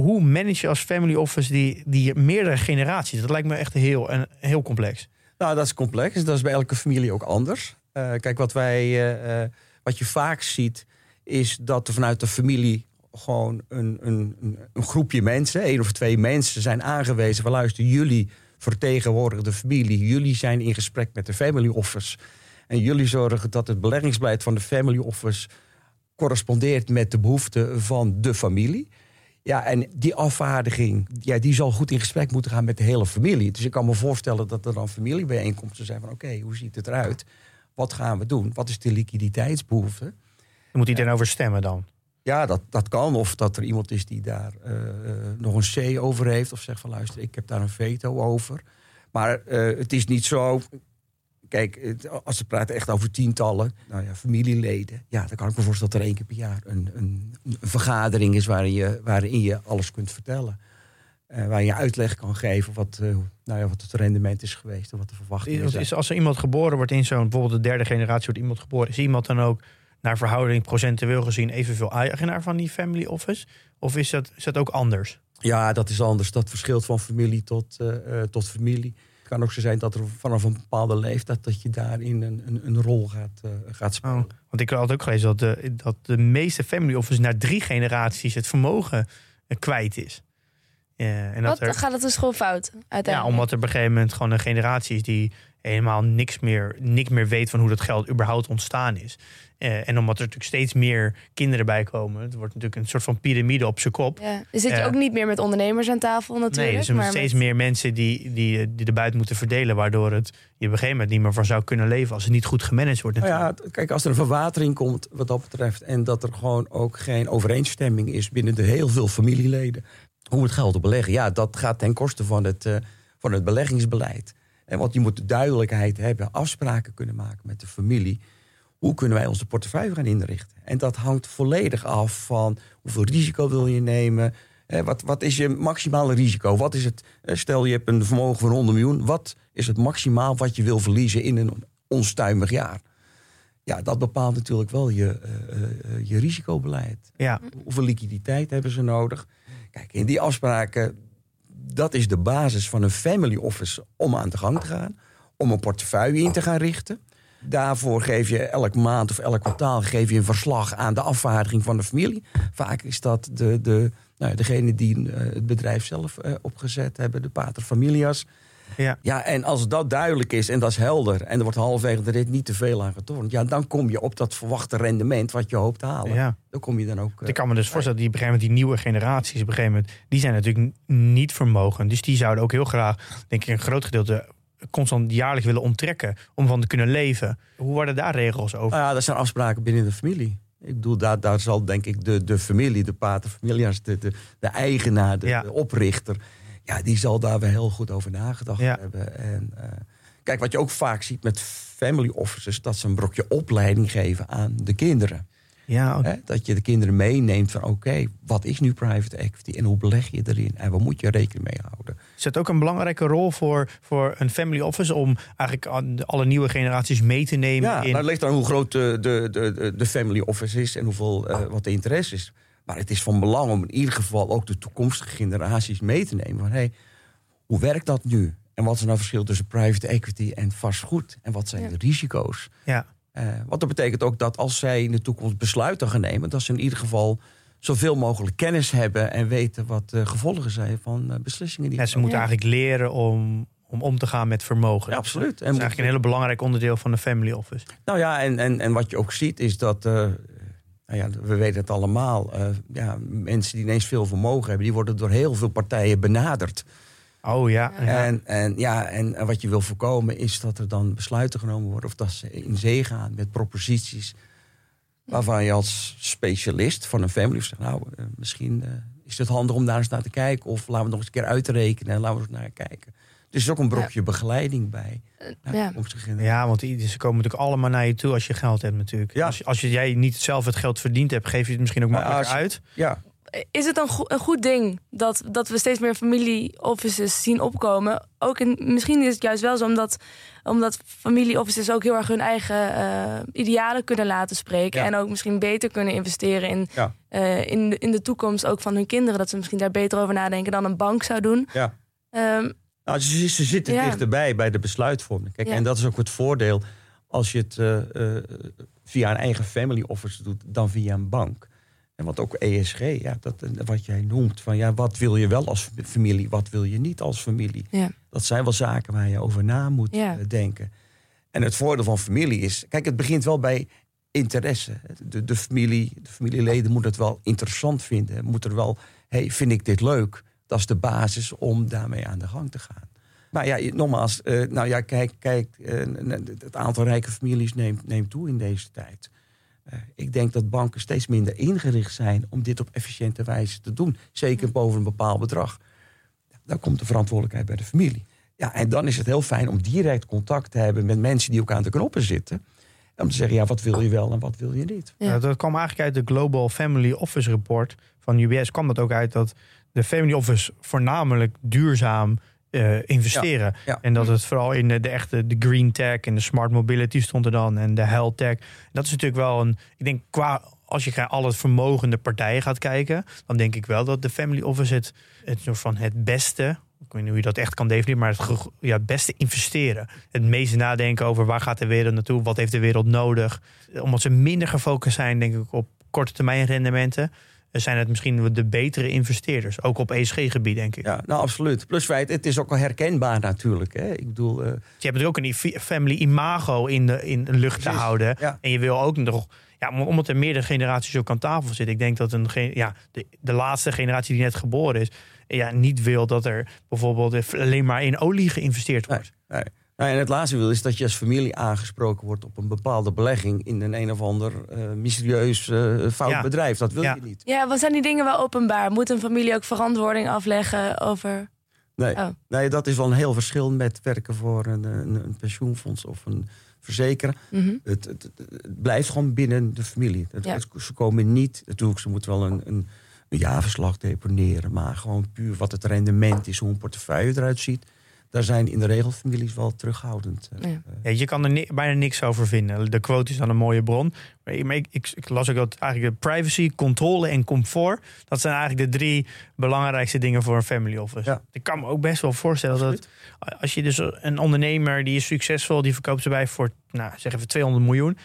Hoe, manage je als family office die, die meerdere generaties? Dat lijkt me echt heel, een, heel complex. Nou, dat is complex. Dat is bij elke familie ook anders. Eh, kijk, wat, wij, eh, eh, wat je vaak ziet, is dat er vanuit de familie gewoon een, een, een- groepje mensen, één of twee mensen, zijn aangewezen van luister, jullie vertegenwoordigen de familie, jullie zijn in gesprek met de family office. En jullie zorgen dat het beleggingsbeleid van de family office correspondeert met de behoeften van de familie. Ja, en die afvaardiging, ja, die zal goed in gesprek moeten gaan met de hele familie. Dus ik kan me voorstellen dat er dan familiebijeenkomsten zijn van... oké, hoe ziet het eruit? Wat gaan we doen? Wat is de liquiditeitsbehoefte? Moet iedereen over stemmen dan. Ja, dat, dat kan. Of dat er iemand is die daar eh, eh, nog een C over heeft. Of zegt van luister, ik heb daar een veto over. Maar eh, het is niet zo... Kijk, het- als we praten echt over tientallen, nou ja, familieleden. Ja, dan kan ik me voorstellen dat er één keer per jaar een, een, een vergadering is waarin je, waarin je alles kunt vertellen. Eh, waar je uitleg kan geven wat, eh, nou ja, wat het rendement is geweest en wat de verwachtingen Is, zijn. als er iemand geboren wordt in zo'n, bijvoorbeeld de derde generatie wordt iemand geboren, is iemand dan ook naar verhouding procentueel gezien evenveel eigenaar van die family office? Of is dat, is dat ook anders? Ja, dat is anders. Dat verschilt van familie tot, eh, tot familie. Het kan ook zo zijn dat er vanaf een bepaalde leeftijd dat je daarin een, een, een rol gaat, uh, gaat spelen. Oh, want ik had ook gelezen dat de, dat de meeste family office na drie generaties het vermogen uh, kwijt is. Uh, en dat Wat, er, gaat het dus gewoon fout uiteindelijk? Ja, omdat er op een gegeven moment gewoon een generatie is die helemaal niks meer, niks meer weet van hoe dat geld überhaupt ontstaan is. Uh, en omdat er natuurlijk steeds meer kinderen bij komen. Het wordt natuurlijk een soort van piramide op zijn kop. Ja. Er zit je uh, ook niet meer met ondernemers aan tafel natuurlijk. Nee, er zijn steeds met... meer mensen die, die, die de buiten moeten verdelen. Waardoor het je op een gegeven moment niet meer van zou kunnen leven. Als het niet goed gemanaged wordt nou ja, kijk, als er een verwatering komt wat dat betreft. En dat er gewoon ook geen overeenstemming is binnen de heel veel familieleden. Hoe het geld te beleggen. Ja, dat gaat ten koste van het, uh, van het beleggingsbeleid. En want je moet duidelijkheid hebben, afspraken kunnen maken met de familie. Hoe kunnen wij onze portefeuille gaan inrichten? En dat hangt volledig af van hoeveel risico wil je nemen. wat, wat is je maximale risico? Wat is het, stel je hebt een vermogen van 100 miljoen. Wat is het maximaal wat je wil verliezen in een onstuimig jaar? Ja, dat bepaalt natuurlijk wel je, uh, je risicobeleid. Ja. Hoeveel liquiditeit hebben ze nodig? Kijk, in die afspraken dat is de basis van een family office om aan de gang te gaan. Om een portefeuille in te gaan richten. Daarvoor geef je elk maand of elk kwartaal geef je een verslag aan de afvaardiging van de familie. Vaak is dat de, de, nou, degene die uh, het bedrijf zelf uh, opgezet hebben, de pater familias. Ja. ja, en als dat duidelijk is en dat is helder... en er wordt halverwege de rit niet te veel aan getornd... ja, dan kom je op dat verwachte rendement wat je hoopt te halen. Ja. Dan kom je dan ook... ik kan me dus voorstellen, die, op een gegeven moment, die nieuwe generaties... op een gegeven moment, die zijn natuurlijk niet vermogen. Dus die zouden ook heel graag, denk ik, een groot gedeelte constant jaarlijks willen onttrekken om van te kunnen leven. Hoe worden daar regels over? Nou ja, dat zijn afspraken binnen de familie. Ik bedoel, daar, daar zal denk ik de, de familie, de pater familias, de, de, de eigenaar, de, Ja. de oprichter... ja, die zal daar wel heel goed over nagedacht Ja. hebben. En, eh, kijk, wat je ook vaak ziet met family officers... dat ze een brokje opleiding geven aan de kinderen. Ja? Dat je de kinderen meeneemt van... oké, wat is nu private equity en hoe beleg je erin? En waar moet je rekening mee houden? Is het ook een belangrijke rol voor, voor een family office om eigenlijk alle nieuwe generaties mee te nemen? Ja, in, maar het ligt aan hoe groot de, de, de, de family office is... en hoeveel, eh, wat de interesse is. Maar het is van belang om in ieder geval ook de toekomstige generaties mee te nemen. Van, hey, hoe werkt dat nu? En wat is nou het verschil tussen private equity en vastgoed? En wat zijn Ja. de risico's? ja. Eh, want dat betekent ook dat als zij in de toekomst besluiten gaan nemen... dat ze in ieder geval zoveel mogelijk kennis hebben... en weten wat de gevolgen zijn van eh, beslissingen die Ja, ze moeten Ja. eigenlijk leren om, om om te gaan met vermogen. Ja, absoluut. Dat is eigenlijk een hele belangrijk onderdeel van de family office. Nou ja, en, en, en wat je ook ziet is dat... eh, nou ja, we weten het allemaal. eh, ja, mensen die ineens veel vermogen hebben... die worden door heel veel partijen benaderd. Oh ja. ja. En, en, ja, en, wat je wil voorkomen is dat er dan besluiten genomen worden... of dat ze in zee gaan met proposities... waarvan je als specialist van een family zegt... nou, eh, misschien eh, is het handig om daar eens naar te kijken... of laten we nog eens een keer uitrekenen en laten we eens naar kijken. Dus er is ook een brokje begeleiding bij. ja. Ja, want die- ze komen natuurlijk allemaal naar je toe als je geld hebt natuurlijk. Ja. Als, als jij niet zelf het geld verdiend hebt, geef je het misschien ook Maar makkelijker als- uit. Ja, Is het een, go- een goed ding dat, dat we steeds meer familie-offices zien opkomen? Ook in, misschien is het juist wel zo omdat, omdat familie-offices ook heel erg hun eigen eh, idealen kunnen laten spreken. Ja. En ook misschien beter kunnen investeren in, Ja. eh, in, de, in de toekomst ook van hun kinderen. Dat ze misschien daar beter over nadenken dan een bank zou doen. ja. Ehm, Nou, ze, ze zitten Ja. dichterbij bij de besluitvorming. Kijk, Ja. En dat is ook het voordeel als je het eh, eh, via een eigen family office doet dan via een bank. En wat ook ESG, ja, dat, eh, wat jij noemt, van ja, wat wil je wel als familie, wat wil je niet als familie. ja. Dat zijn wel zaken waar je over na moet Ja. denken. En het voordeel van familie is, kijk, het begint wel bij interesse. De, de, familie, de familieleden moeten het wel interessant vinden. Moeten er wel, hey, vind ik dit leuk? Dat is de basis om daarmee aan de gang te gaan. Maar ja, nogmaals, eh, nou ja, kijk, kijk eh, het aantal rijke families neemt, neemt toe in deze tijd. Eh, ik denk dat banken steeds minder ingericht zijn om dit op efficiënte wijze te doen. Zeker boven een bepaald bedrag. Dan komt de verantwoordelijkheid bij de familie. Ja, en dan is het heel fijn om direct contact te hebben met mensen die ook aan de knoppen zitten. Om te zeggen, ja, wat wil je wel en wat wil je niet. Ja. Ja, dat kwam eigenlijk uit de Global Family Office Report van UBS. kwam dat ook uit dat de family office voornamelijk duurzaam eh, investeren. ja. En dat het vooral in de, de echte de green tech en de smart mobility stond er dan. En de health tech. Dat is natuurlijk wel een, ik denk qua, als je naar alle vermogende partijen gaat kijken. Dan denk ik wel dat de family office het, het soort van het beste ik weet niet hoe je dat echt kan definiëren, maar het, ja, het beste investeren. Het meeste nadenken over waar gaat de wereld naartoe, wat heeft de wereld nodig. Omdat ze minder gefocust zijn, denk ik, op korte termijn rendementen, zijn het misschien de betere investeerders. Ook op ESG-gebied, denk ik. Ja, nou absoluut. Plus feit, het is ook wel herkenbaar natuurlijk. Hè? Ik bedoel, eh, Je hebt natuurlijk ook een family imago in de, in de lucht te houden. ja. En je wil ook nog, ja, om- omdat er meerdere generaties ook aan tafel zitten. Ik denk dat een, ja, de, de laatste generatie die net geboren is, ja, niet wil dat er bijvoorbeeld alleen maar in olie geïnvesteerd wordt. Nee. Nou, en het laatste wil is dat je als familie aangesproken wordt op een bepaalde belegging in een een of ander eh, mysterieus eh, fout Ja. bedrijf. Dat wil Ja. je niet. Ja, wat zijn die dingen wel openbaar? Moet een familie ook verantwoording afleggen over... Nee. Oh. nee, dat is wel een heel verschil met werken voor een, een, een pensioenfonds of een verzekeraar. Mhm. Het, het, het, het blijft gewoon binnen de familie. Het- Ja. het- ze komen niet, natuurlijk, ze moeten wel een, een, een jaarverslag deponeren, maar gewoon puur wat het rendement is, hoe een portefeuille eruit ziet. Daar zijn in de regel families wel terughoudend. eh, Ja. eh. Ja, je kan er ni- bijna niks over vinden. De quote is dan een mooie bron. Maar ik, maar ik, ik, ik las ook dat eigenlijk de privacy, controle en comfort... dat zijn eigenlijk de drie belangrijkste dingen voor een family office. Ja. Ik kan me ook best wel voorstellen dat als je dus een ondernemer... die is succesvol, die verkoopt ze bij voor, nou, zeg even 200 miljoen...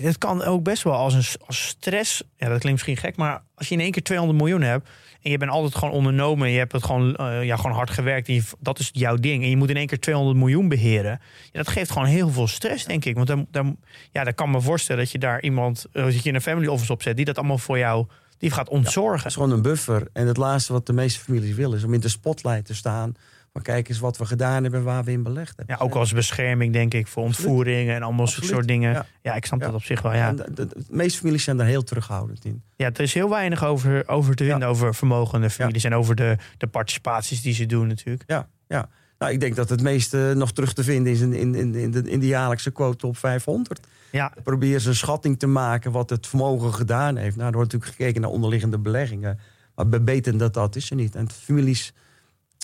Het kan ook best wel als een als stress. Ja, dat klinkt misschien gek, maar als je in één keer 200 miljoen hebt. en je bent altijd gewoon ondernomen. je hebt het gewoon, eh, ja, gewoon hard gewerkt. En je, dat is jouw ding. en je moet in één keer 200 miljoen beheren. Ja, dat geeft gewoon heel veel stress, denk ik. Want dan, dan, ja, dan kan me voorstellen dat je daar iemand. eh, dat je een family office opzet. die dat allemaal voor jou. die gaat ontzorgen. Het is gewoon een buffer. En het laatste wat de meeste families willen is om in de spotlight te staan. Van kijk eens wat we gedaan hebben, waar we in belegd hebben. Ja, ook als bescherming, denk ik, voor ontvoeringen en allemaal Absoluut. soort dingen. Ja, Ja. ik snap Ja. dat op zich wel. Ja. De, de- de meeste families zijn daar heel terughoudend in. Ja, er is heel weinig over, over te vinden Ja. over vermogende families en over de, de participaties die ze doen natuurlijk. Ja, ja. Nou, ik denk dat het meeste nog terug te vinden is in, in, in, in, de, in de jaarlijkse quote top 500. Ja, Probeer ze een schatting te maken wat het vermogen gedaan heeft. Nou, er wordt natuurlijk gekeken naar onderliggende beleggingen. Maar beter dat dat is er niet. En families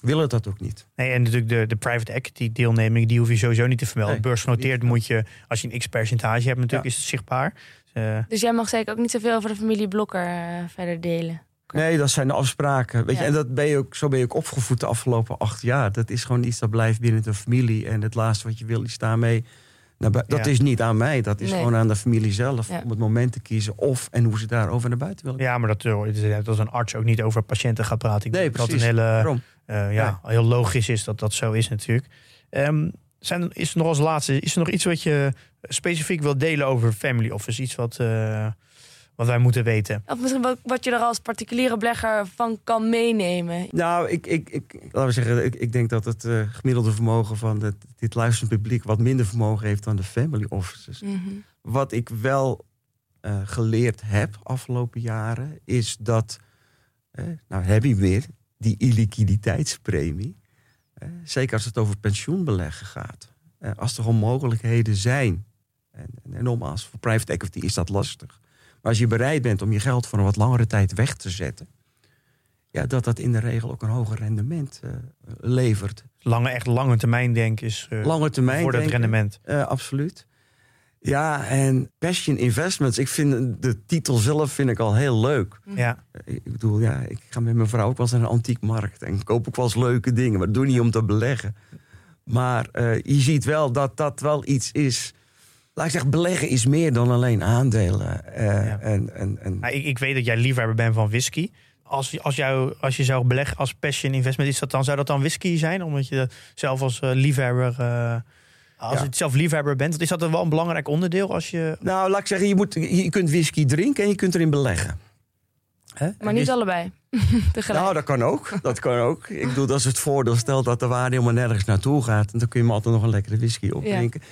willen dat ook niet. nee, en natuurlijk de, de private equity deelneming, die hoef je sowieso niet te vermelden. Nee, Beursgenoteerd moet je, als je een x percentage hebt natuurlijk, Ja. is het zichtbaar. Dus, eh, Dus jij mag zeker ook niet zoveel over de familie Blokker eh, verder delen. Nee, dat zijn de afspraken. Weet je, en dat ben je ook, zo ben je ook opgevoed de afgelopen acht jaar. Dat is gewoon iets dat blijft binnen de familie. En het laatste wat je wil is daarmee. dat Ja. is niet aan mij, dat is Nee. gewoon aan de familie zelf. Ja. Om het moment te kiezen of en hoe ze daarover naar buiten willen. ja, maar dat, eh, het is net als een arts ook niet over patiënten gaat praten. Ik Nee, dat een hele. Eh, ja, heel logisch is dat dat zo is natuurlijk. Ehm, zijn, is er nog als laatste, is er nog iets wat je specifiek wilt delen over family office? Iets wat, eh, wat wij moeten weten? Of misschien wat, wat je er als particuliere belegger van kan meenemen. Nou, ik, ik, ik, laten we zeggen, ik, ik denk dat het eh, gemiddelde vermogen van het, dit luisterend publiek wat minder vermogen heeft dan de family offices. Mhm. Wat ik wel eh, geleerd heb afgelopen jaren, is dat, nou heb je weer, die illiquiditeitspremie. eh, zeker als het over pensioenbeleggen gaat. Eh, als er gewoon mogelijkheden zijn. En, en, nogmaals, voor private equity is dat lastig. Maar als je bereid bent om je geld voor een wat langere tijd weg te zetten. Ja, dat dat in de regel ook een hoger rendement eh, levert. Lange, echt lange termijn denk is Lange termijn. voor dat rendement. Absoluut. Ja, en Passion Investments. Ik vind de titel zelf vind ik al heel leuk. Ja. Eh, Ik bedoel, ja, ik ga met mijn vrouw ook wel eens naar een antiekmarkt en koop ook wel eens leuke dingen, maar dat doe niet om te beleggen. Maar eh, je ziet wel dat dat wel iets is. Laat ik zeggen, beleggen is meer dan alleen aandelen. Eh, Ja. en, en, en, Nou, ik, ik weet dat jij liefhebber bent van whisky. Als, als, jou, als je zou beleggen als passion investment, is dat dan, zou dat dan whisky zijn? Omdat je zelf als eh, liefhebber, als Ja. je zelf liefhebber bent, is dat dan wel een belangrijk onderdeel als je. Nou, laat ik zeggen, je, moet, je kunt whisky drinken en je kunt erin beleggen. Hè? Maar niet allebei. Tegelijk. Nou, dat kan ook. Dat kan ook. Ik bedoel, dat is het voordeel. Stel dat de waarde helemaal nergens naartoe gaat. En dan kun je me altijd nog een lekkere whisky opdrinken.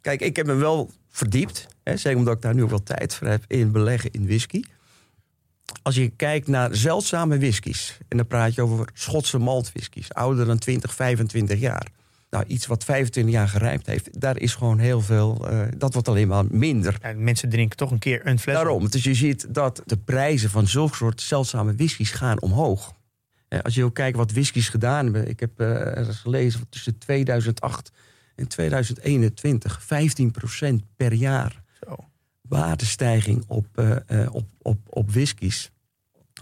Kijk, ik heb me wel verdiept. Hè, zeker omdat ik daar nu ook wel tijd voor heb. In beleggen in whisky. Als je kijkt naar zeldzame whiskies. En dan praat je over Schotse maltwhiskies. Ouder dan 20, 25 jaar. Nou, iets wat 25 jaar gerijpt heeft. Daar is gewoon heel veel... eh, dat wordt alleen maar minder. Ja, mensen drinken toch een keer een fles. Daarom. Dus je ziet dat de prijzen van zulke soort zeldzame whiskies gaan omhoog. Eh, Als je ook kijkt wat whiskies gedaan hebben. Ik heb eh, gelezen tussen 2008 en 2021 15% per jaar Zo. waardestijging op, op, op, op whiskies.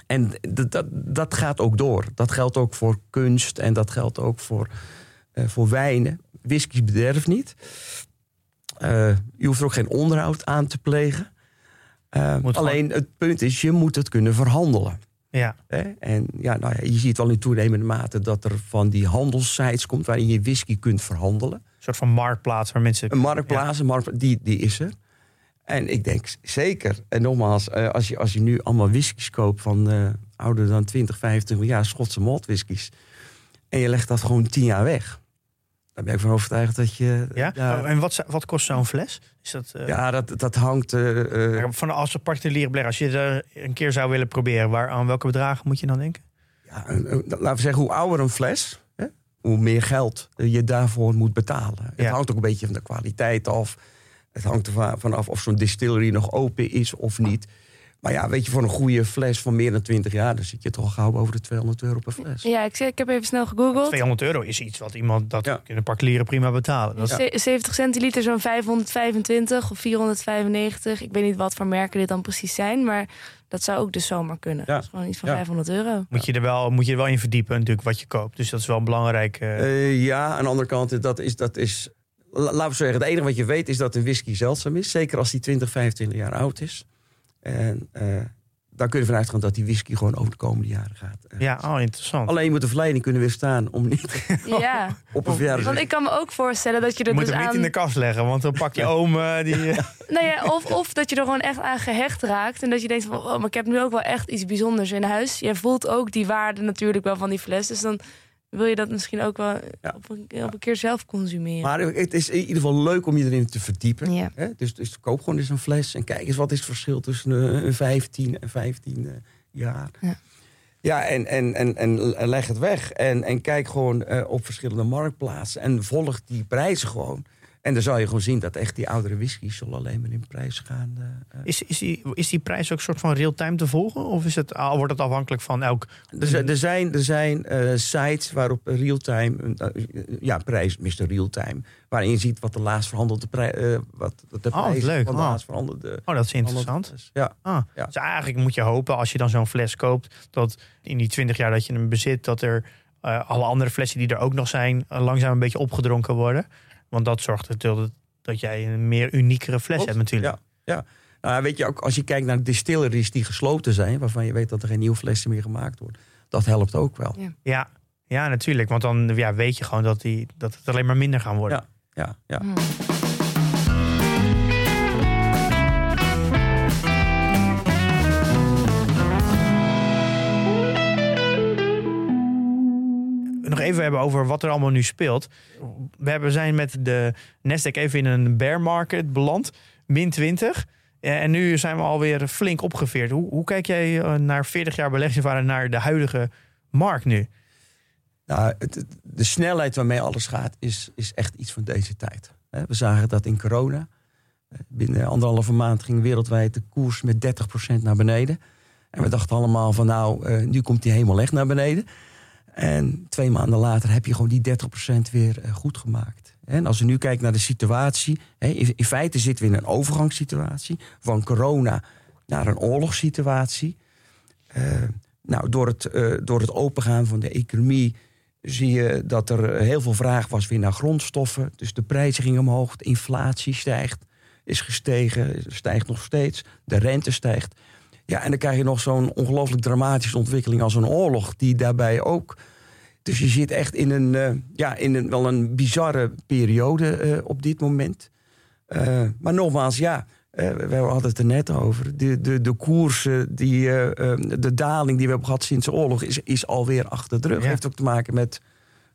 En dat, dat, gaat ook door. Dat geldt ook voor kunst en dat geldt ook voor, voor wijnen. Whisky bederft niet. Eh, je hoeft er ook geen onderhoud aan te plegen. Moet alleen het punt is, je moet het kunnen verhandelen. Ja. Hè? En ja, nou ja, je ziet wel in toenemende mate dat er van die handelssites komt waarin je whisky kunt verhandelen. Een soort van marktplaats waar mensen... Een marktplaats, een die, die is er. En ik denk zeker, en nogmaals, eh, als je, als je nu allemaal whiskies koopt van eh, ouder dan 20, 25 jaar, Schotse malt whiskies, en je legt dat gewoon 10 jaar weg, dan ben ik van overtuigd dat je. Ja? daar- Oh, en wat, wat kost zo'n fles? Is dat, eh, ja, dat, dat hangt. eh, van als een particuliere belegger, als je er een keer zou willen proberen, waar, aan welke bedragen moet je dan denken? ja, een- laten we zeggen, hoe ouder een fles, hè, hoe meer geld je daarvoor moet betalen. Het hangt ook een beetje van de kwaliteit af. Het hangt ervan vanaf of zo'n distillery nog open is of niet. Maar ja, weet je, voor een goede fles van meer dan 20 jaar, dan zit je toch al gauw boven de 200 euro per fles. Ja, ik, zeg- ik heb even snel gegoogeld. 200 euro is iets wat iemand, dat Ja. kunnen particulieren prima betalen. Dat is- Ze- 70 centiliter zo'n 525 of 495. Ik weet niet wat voor merken dit dan precies zijn, maar dat zou ook dus zomaar kunnen. Ja. Dat is gewoon iets van Ja. 500 euro. moet, je er wel, moet je er wel in verdiepen natuurlijk wat je koopt. Dus dat is wel een belangrijk... eh, Eh, ja, aan de andere kant, dat is, dat is. la- Laten we zeggen, het enige wat je weet is dat een whisky zeldzaam is. Zeker als die 20, 25 jaar oud is. En eh daar kun je vanuit gaan dat die whisky gewoon over de komende jaren gaat. Eh, ja, oh, interessant. Alleen je moet de verleiding kunnen weerstaan om niet Ja, op een verjaardag... want ik kan me ook voorstellen dat je Je er moet dus hem niet aan... in de kast leggen, want dan pak je oom die... Nou ja, of, of dat je er gewoon echt aan gehecht raakt. En dat je denkt van, oh, maar ik heb nu ook wel echt iets bijzonders in huis. Je voelt ook die waarde natuurlijk wel van die fles. Dus dan wil je dat misschien ook wel Ja. op, een, op een keer zelf consumeren. Maar het is in ieder geval leuk om je erin te verdiepen. Ja. Hè? Dus, dus koop gewoon eens een fles en kijk eens wat is het verschil tussen een een 15 en 15 eh, jaar. Ja. Ja, en, en, en, en leg het weg. En, en kijk gewoon eh, op verschillende marktplaatsen. En volg die prijzen gewoon. En dan zal je gewoon zien dat echt die oudere whiskies zullen alleen maar in prijs gaan. eh, eh. Is, is, die, is die prijs ook een soort van real-time te volgen? Of is het, ah, wordt het afhankelijk van elk... Er zijn, er zijn, er zijn eh, sites waarop real-time, ja, prijs, Mr. Real-time, waarin je ziet wat de laatst verhandelde prijs, wat de Oh, prijs leuk. van de Ah. laatst verhandelde. Oh, dat is interessant. Ja. Ah, Ja. Dus eigenlijk moet je hopen, als je dan zo'n fles koopt... dat in die 20 jaar dat je hem bezit... dat er alle andere flessen die er ook nog zijn... langzaam een beetje opgedronken worden. Want dat zorgt ertoe dat, dat jij een meer uniekere fles Klopt. hebt natuurlijk. Ja, ja. Nou, weet je, ook als je kijkt naar distilleries die gesloten zijn, waarvan je weet dat er geen nieuwe flessen meer gemaakt worden, dat helpt ook wel. Ja, ja natuurlijk. Want dan ja, weet je gewoon dat, die, dat het alleen maar minder gaan worden. Ja, ja. Hmm. Even hebben over wat er allemaal nu speelt. We hebben, zijn met de Nasdaq even in een bear market beland. Min 20. Eh, En nu zijn we alweer flink opgeveerd. Hoe, hoe kijk jij eh, naar 40 jaar beleggingservaring naar de huidige markt nu? Nou, de snelheid waarmee alles gaat is, is echt iets van deze tijd. We zagen dat in corona. Eh, Binnen anderhalve maand ging wereldwijd de koers met 30% naar beneden. En we dachten allemaal van nou, eh, nu komt die helemaal echt naar beneden. En twee maanden later heb je gewoon die 30% weer eh, goed gemaakt. En als we nu kijken naar de situatie. in feite zitten we in een overgangssituatie. Van corona naar een oorlogssituatie. Eh, nou, door het, eh, door het opengaan van de economie zie je dat er heel veel vraag was weer naar grondstoffen. Dus de prijzen gingen omhoog, de inflatie stijgt, is gestegen, stijgt nog steeds, de rente stijgt. Ja, en dan krijg je nog zo'n ongelooflijk dramatische ontwikkeling als een oorlog, die daarbij ook. Dus je zit echt in een, eh, ja, in een wel een bizarre periode eh, op dit moment. Eh, maar nogmaals, ja, we hadden het er net over. De, de, de koersen, die, eh, eh, de daling die we hebben gehad sinds de oorlog, is, is alweer achter de rug. Ja. Heeft ook te maken met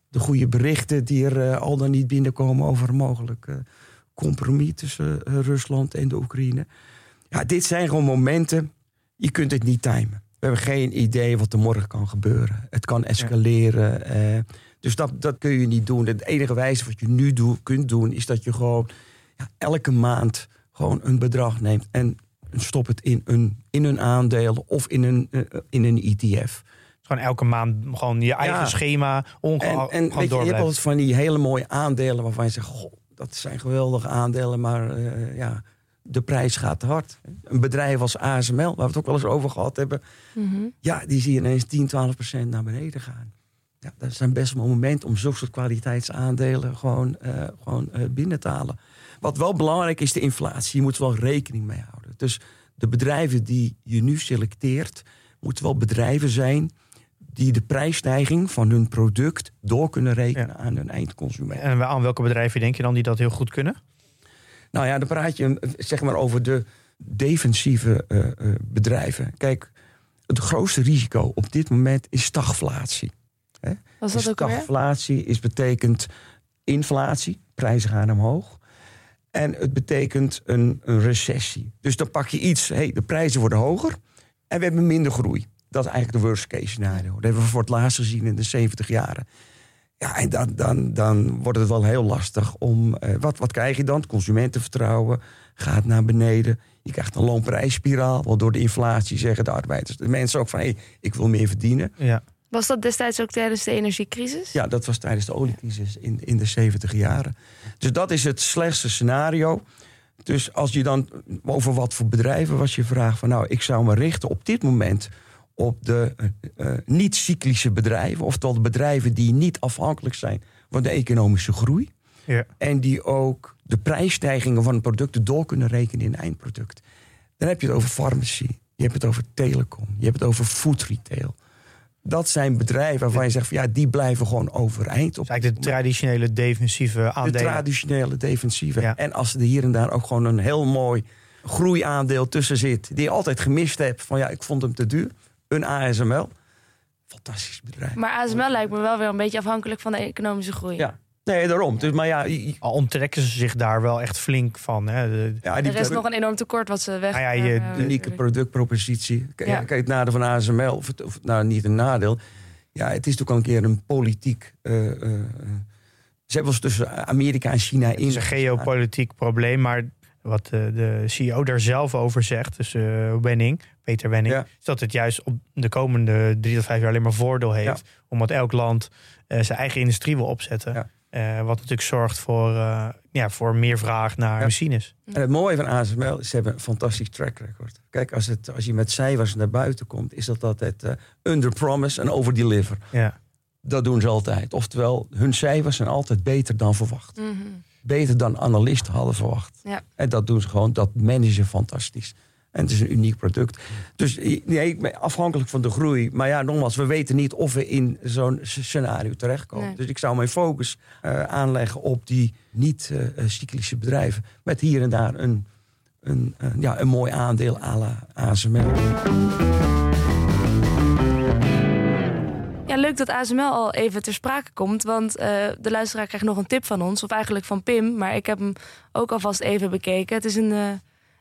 de goede berichten die er al dan niet binnenkomen over een mogelijk compromis tussen Rusland en de Oekraïne. Ja, dit zijn gewoon momenten, je kunt het niet timen. We hebben geen idee wat er morgen kan gebeuren. Het kan escaleren. eh, dus dat, dat kun je niet doen. Het enige wijze wat je nu doe, kunt doen, is dat je gewoon ja, elke maand gewoon een bedrag neemt en stop het in een, in een aandeel of in een, eh, in een ETF. Gewoon elke maand gewoon je eigen Ja. schema onge- En, en gewoon weet je, je hebt altijd van die hele mooie aandelen waarvan je zegt, goh, dat zijn geweldige aandelen, maar eh, ja, de prijs gaat te hard. Een bedrijf als ASML, waar we het ook wel eens over gehad hebben... Mhm. ja, die zie je ineens 10, 12 procent naar beneden gaan. Ja, dat is een best wel een moment om zulke soort kwaliteitsaandelen gewoon, eh, gewoon eh, binnen te halen. Wat wel belangrijk is, de inflatie. Je moet er wel rekening mee houden. Dus de bedrijven die je nu selecteert, moeten wel bedrijven zijn die de prijsstijging van hun product door kunnen rekenen aan hun eindconsument. En aan welke bedrijven denk je dan die dat heel goed kunnen? Nou ja, dan praat je zeg maar over de defensieve eh, eh, bedrijven. Kijk, het grootste risico op dit moment is stagflatie. Was dat ook? Stagflatie is betekent inflatie, prijzen gaan omhoog. En het betekent een, een recessie. Dus dan pak je iets, hey, de prijzen worden hoger en we hebben minder groei. Dat is eigenlijk de worst case scenario. Dat hebben we voor het laatst gezien in de 70 jaren. Ja, en dan, dan, dan wordt het wel heel lastig om. eh, wat, wat krijg je dan? Het consumentenvertrouwen gaat naar beneden. Je krijgt een loonprijsspiraal. Want door de inflatie zeggen de arbeiders, de mensen ook van hé, hey, ik wil meer verdienen. Ja. Was dat destijds ook tijdens de energiecrisis? Ja, dat was tijdens de oliecrisis in, in de 70 jaren. Dus dat is het slechtste scenario. Dus als je dan over wat voor bedrijven was je vraag van nou, ik zou me richten op dit moment op de eh, eh, niet-cyclische bedrijven, oftewel de bedrijven die niet afhankelijk zijn van de economische groei. Ja. En die ook de prijsstijgingen van producten door kunnen rekenen in eindproduct. Dan heb je het over farmacie, je hebt het over telecom, je hebt het over food retail. Dat zijn bedrijven waarvan je zegt van ja, die blijven gewoon overeind. Op Dus eigenlijk de traditionele defensieve de aandelen. traditionele defensieve. Ja. En als er hier en daar ook gewoon een heel mooi groeiaandeel tussen zit, die je altijd gemist hebt van ja, ik vond hem te duur. Een ASML. Fantastisch bedrijf. Maar ASML lijkt me wel weer een beetje afhankelijk van de economische groei. Ja. Nee, daarom. Dus, maar ja, Al onttrekken ze zich daar wel echt flink van. Hè. De- ja Er is nog een enorm tekort wat ze weg. Nou ja, je- eh, unieke productpropositie. Kijk, Ja. kijk het nadeel van ASML, of, het- of nou niet een nadeel. Ja, het is natuurlijk al een keer een politiek. eh, eh, eh, ze hebben ons tussen Amerika en China Het is een geopolitiek probleem, maar wat eh, de CEO daar zelf over zegt, dus eh, Wenning, Peter Wenning, Ja. is dat het juist op de komende drie tot vijf jaar alleen maar voordeel heeft, omdat elk land eh, zijn eigen industrie wil opzetten. Ja. Eh, wat natuurlijk zorgt voor, eh, ja, voor meer vraag naar Ja. machines. En het mooie van ASML is, ze hebben een fantastisch track record. Kijk, als, het, als je met cijfers naar buiten komt, is dat altijd under promise en over deliver. Ja. Dat doen ze altijd. Oftewel, hun cijfers zijn altijd beter dan verwacht. mhm. Beter dan analisten hadden verwacht. Ja. En dat doen ze gewoon, dat managen fantastisch. En het is een uniek product. Dus nee, ik ben afhankelijk van de groei. Maar ja, nogmaals, we weten niet of we in zo'n scenario terechtkomen. Nee. Dus ik zou mijn focus eh, aanleggen op die niet-cyclische bedrijven. Met hier en daar een, een, een, ja, een mooi aandeel à la ASML. Ja, leuk dat ASML al even ter sprake komt. Want eh, de luisteraar krijgt nog een tip van ons. Of eigenlijk van Pim. Maar ik heb hem ook alvast even bekeken. Het is een, eh,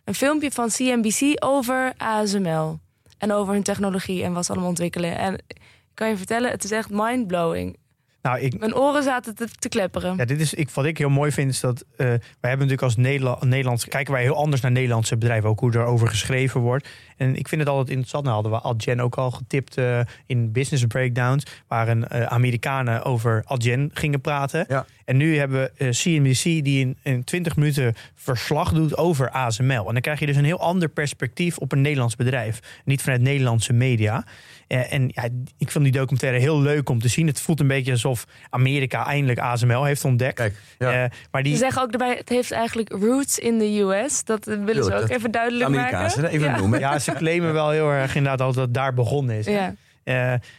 een filmpje van CNBC over ASML. En over hun technologie en wat ze allemaal ontwikkelen. En ik kan je vertellen, het is echt mindblowing. Nou, ik, Mijn oren zaten te, te klepperen. Ja, dit is, ik, wat ik heel mooi vind is dat eh, wij hebben natuurlijk als Nederla Nederlands kijken wij heel anders naar Nederlandse bedrijven, ook hoe erover geschreven wordt. En ik vind het altijd interessant. Nou hadden we Adyen ook al getipt eh, in business breakdowns, waar een eh, Amerikanen over Adyen gingen praten. Ja. En nu hebben we CNBC die in, in 20 minuten verslag doet over ASML. En dan krijg je dus een heel ander perspectief op een Nederlands bedrijf, niet vanuit Nederlandse media. Eh, en ja, ik vond die documentaire heel leuk om te zien. Het voelt een beetje alsof Amerika eindelijk ASML heeft ontdekt. Kijk, ja. Eh, maar die, Ze zeggen ook erbij, het heeft eigenlijk roots in de US. Dat willen ze ook dat- even duidelijk Amerikaanse, maken. even ja. noemen. ja, ze claimen wel heel erg inderdaad dat het daar begonnen is. Ja. Eh,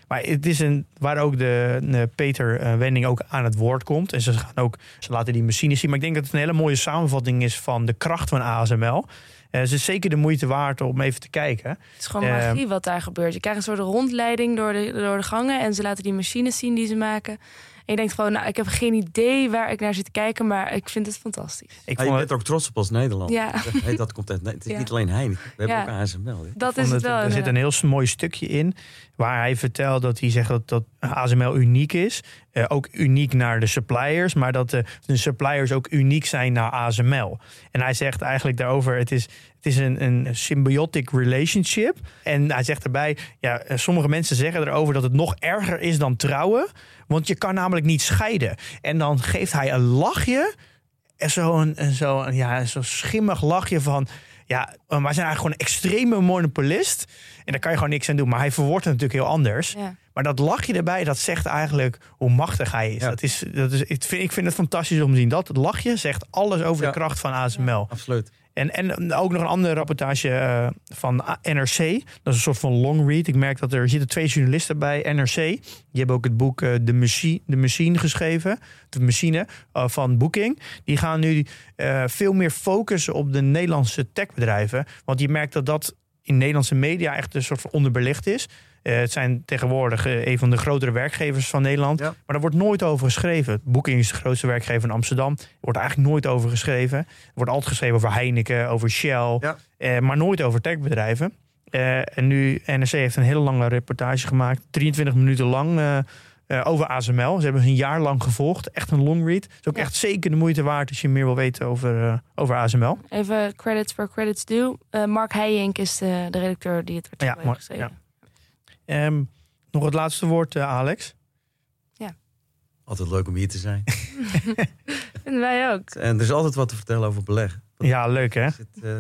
maar het is een waar ook de, de Peter Wending ook aan het woord komt. En ze gaan ook, ze laten die machines zien. Maar ik denk dat het een hele mooie samenvatting is van de kracht van ASML. Eh, het is zeker de moeite waard om even te kijken. Het is gewoon Eh, magie wat daar gebeurt. Je krijgt een soort rondleiding door de, door de gangen. En ze laten die machines zien die ze maken. En je denkt gewoon, nou, ik heb geen idee waar ik naar zit te kijken. Maar ik vind het fantastisch. Ik Ja, je vond bent het, ook trots op als Nederland. Ja. Hey, dat komt uit, nee, het is Ja. niet alleen Heineken. We hebben Ja. ook ASML. Dat is het het- wel. er zit een heel mooi stukje in. Waar hij vertelt dat hij zegt dat, dat ASML uniek is. Eh, ook uniek naar de suppliers. Maar dat de, de suppliers ook uniek zijn naar ASML. En hij zegt eigenlijk daarover: het is, het is een, een symbiotic relationship. En hij zegt erbij: ja, eh, sommige mensen zeggen erover dat het nog erger is dan trouwen. Want je kan namelijk niet scheiden. En dan geeft hij een lachje. En zo'n zo, ja, zo schimmig lachje van... Ja, wij zijn eigenlijk gewoon een extreme monopolist. En daar kan je gewoon niks aan doen. Maar hij verwoordt het natuurlijk heel anders. Ja. Maar dat lachje erbij, dat zegt eigenlijk hoe machtig hij is. Ja. Dat is, dat is ik, vind, ik vind het fantastisch om te zien. Dat lachje zegt alles over Ja. de kracht van ASML. Absoluut. En, en ook nog een andere rapportage eh, van NRC. Dat is een soort van long read. Ik merk dat er, zitten twee journalisten bij NRC. Die hebben ook het boek eh, de, Machine, de Machine geschreven. De machine eh, van Booking. Die gaan nu veel meer focussen op de Nederlandse techbedrijven. Want je merkt dat dat in Nederlandse media echt een soort van onderbelicht is. Eh, het zijn tegenwoordig eh, een van de grotere werkgevers van Nederland. Ja. Maar daar wordt nooit over geschreven. Booking is de grootste werkgever in Amsterdam. Er wordt eigenlijk nooit over geschreven. Er wordt altijd geschreven over Heineken, over Shell. Ja. eh, maar nooit over techbedrijven. Eh, en nu, NRC heeft een hele lange reportage gemaakt. 23 minuten lang over ASML. Ze hebben ze een jaar lang gevolgd. Echt een long read. Het is ook Ja. echt zeker de moeite waard als je meer wil weten over, eh, over ASML. Even credits for credits due. Eh, Mark Heijink is de, de redacteur die het artikel Ja, heeft geschreven. Ehm, nog het laatste woord, eh, Alex. Altijd leuk om hier te zijn. Vinden wij ook. En er is altijd wat te vertellen over beleggen. Ja, leuk hè? Het, eh,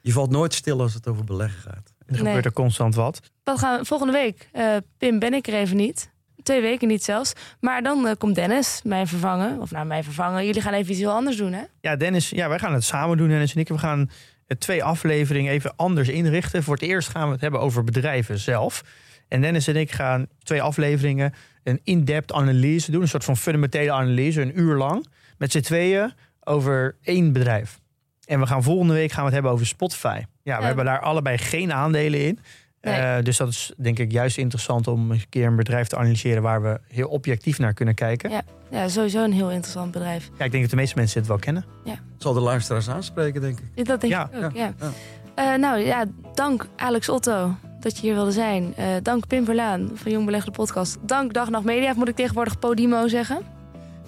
je valt nooit stil als het over beleggen gaat. Er Nee. gebeurt er constant wat. Wat gaan we volgende week? eh, Pim ben ik er even niet. Twee weken niet zelfs. Maar dan komt Dennis mij vervangen. Of nou, mij vervangen. Jullie gaan even iets heel anders doen, hè? Ja, Dennis, ja, wij gaan het samen doen, Dennis en ik. We gaan twee afleveringen even anders inrichten. Voor het eerst gaan we het hebben over bedrijven zelf. En Dennis en ik gaan twee afleveringen een in-depth analyse doen. Een soort van fundamentele analyse, een uur lang. Met z'n tweeën over één bedrijf. En we gaan volgende week gaan we het hebben over Spotify. Ja, we Ja. hebben daar allebei geen aandelen in. Nee. Eh, dus dat is denk ik juist interessant om een keer een bedrijf te analyseren waar we heel objectief naar kunnen kijken. Ja. Ja, sowieso een heel interessant bedrijf. Ja, ik denk dat de meeste mensen het wel kennen. Het zal de luisteraars aanspreken, denk ik. Dat denk Ja, ik ook, ja. ja. Eh, nou ja, dank Alex Otto dat je hier wilde zijn. Eh, dank Pim Verlaan van Jong Belegde Podcast. Dank Dag Nacht Media, moet ik tegenwoordig Podimo zeggen.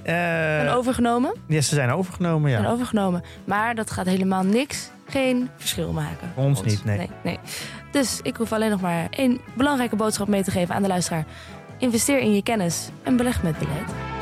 Eh, en overgenomen. ja, ze zijn overgenomen, ja. En overgenomen. Maar dat gaat helemaal niks, geen verschil maken. Voor ons niet, nee. nee. nee. Dus ik hoef alleen nog maar één belangrijke boodschap mee te geven aan de luisteraar. Investeer in je kennis en beleg met beleid.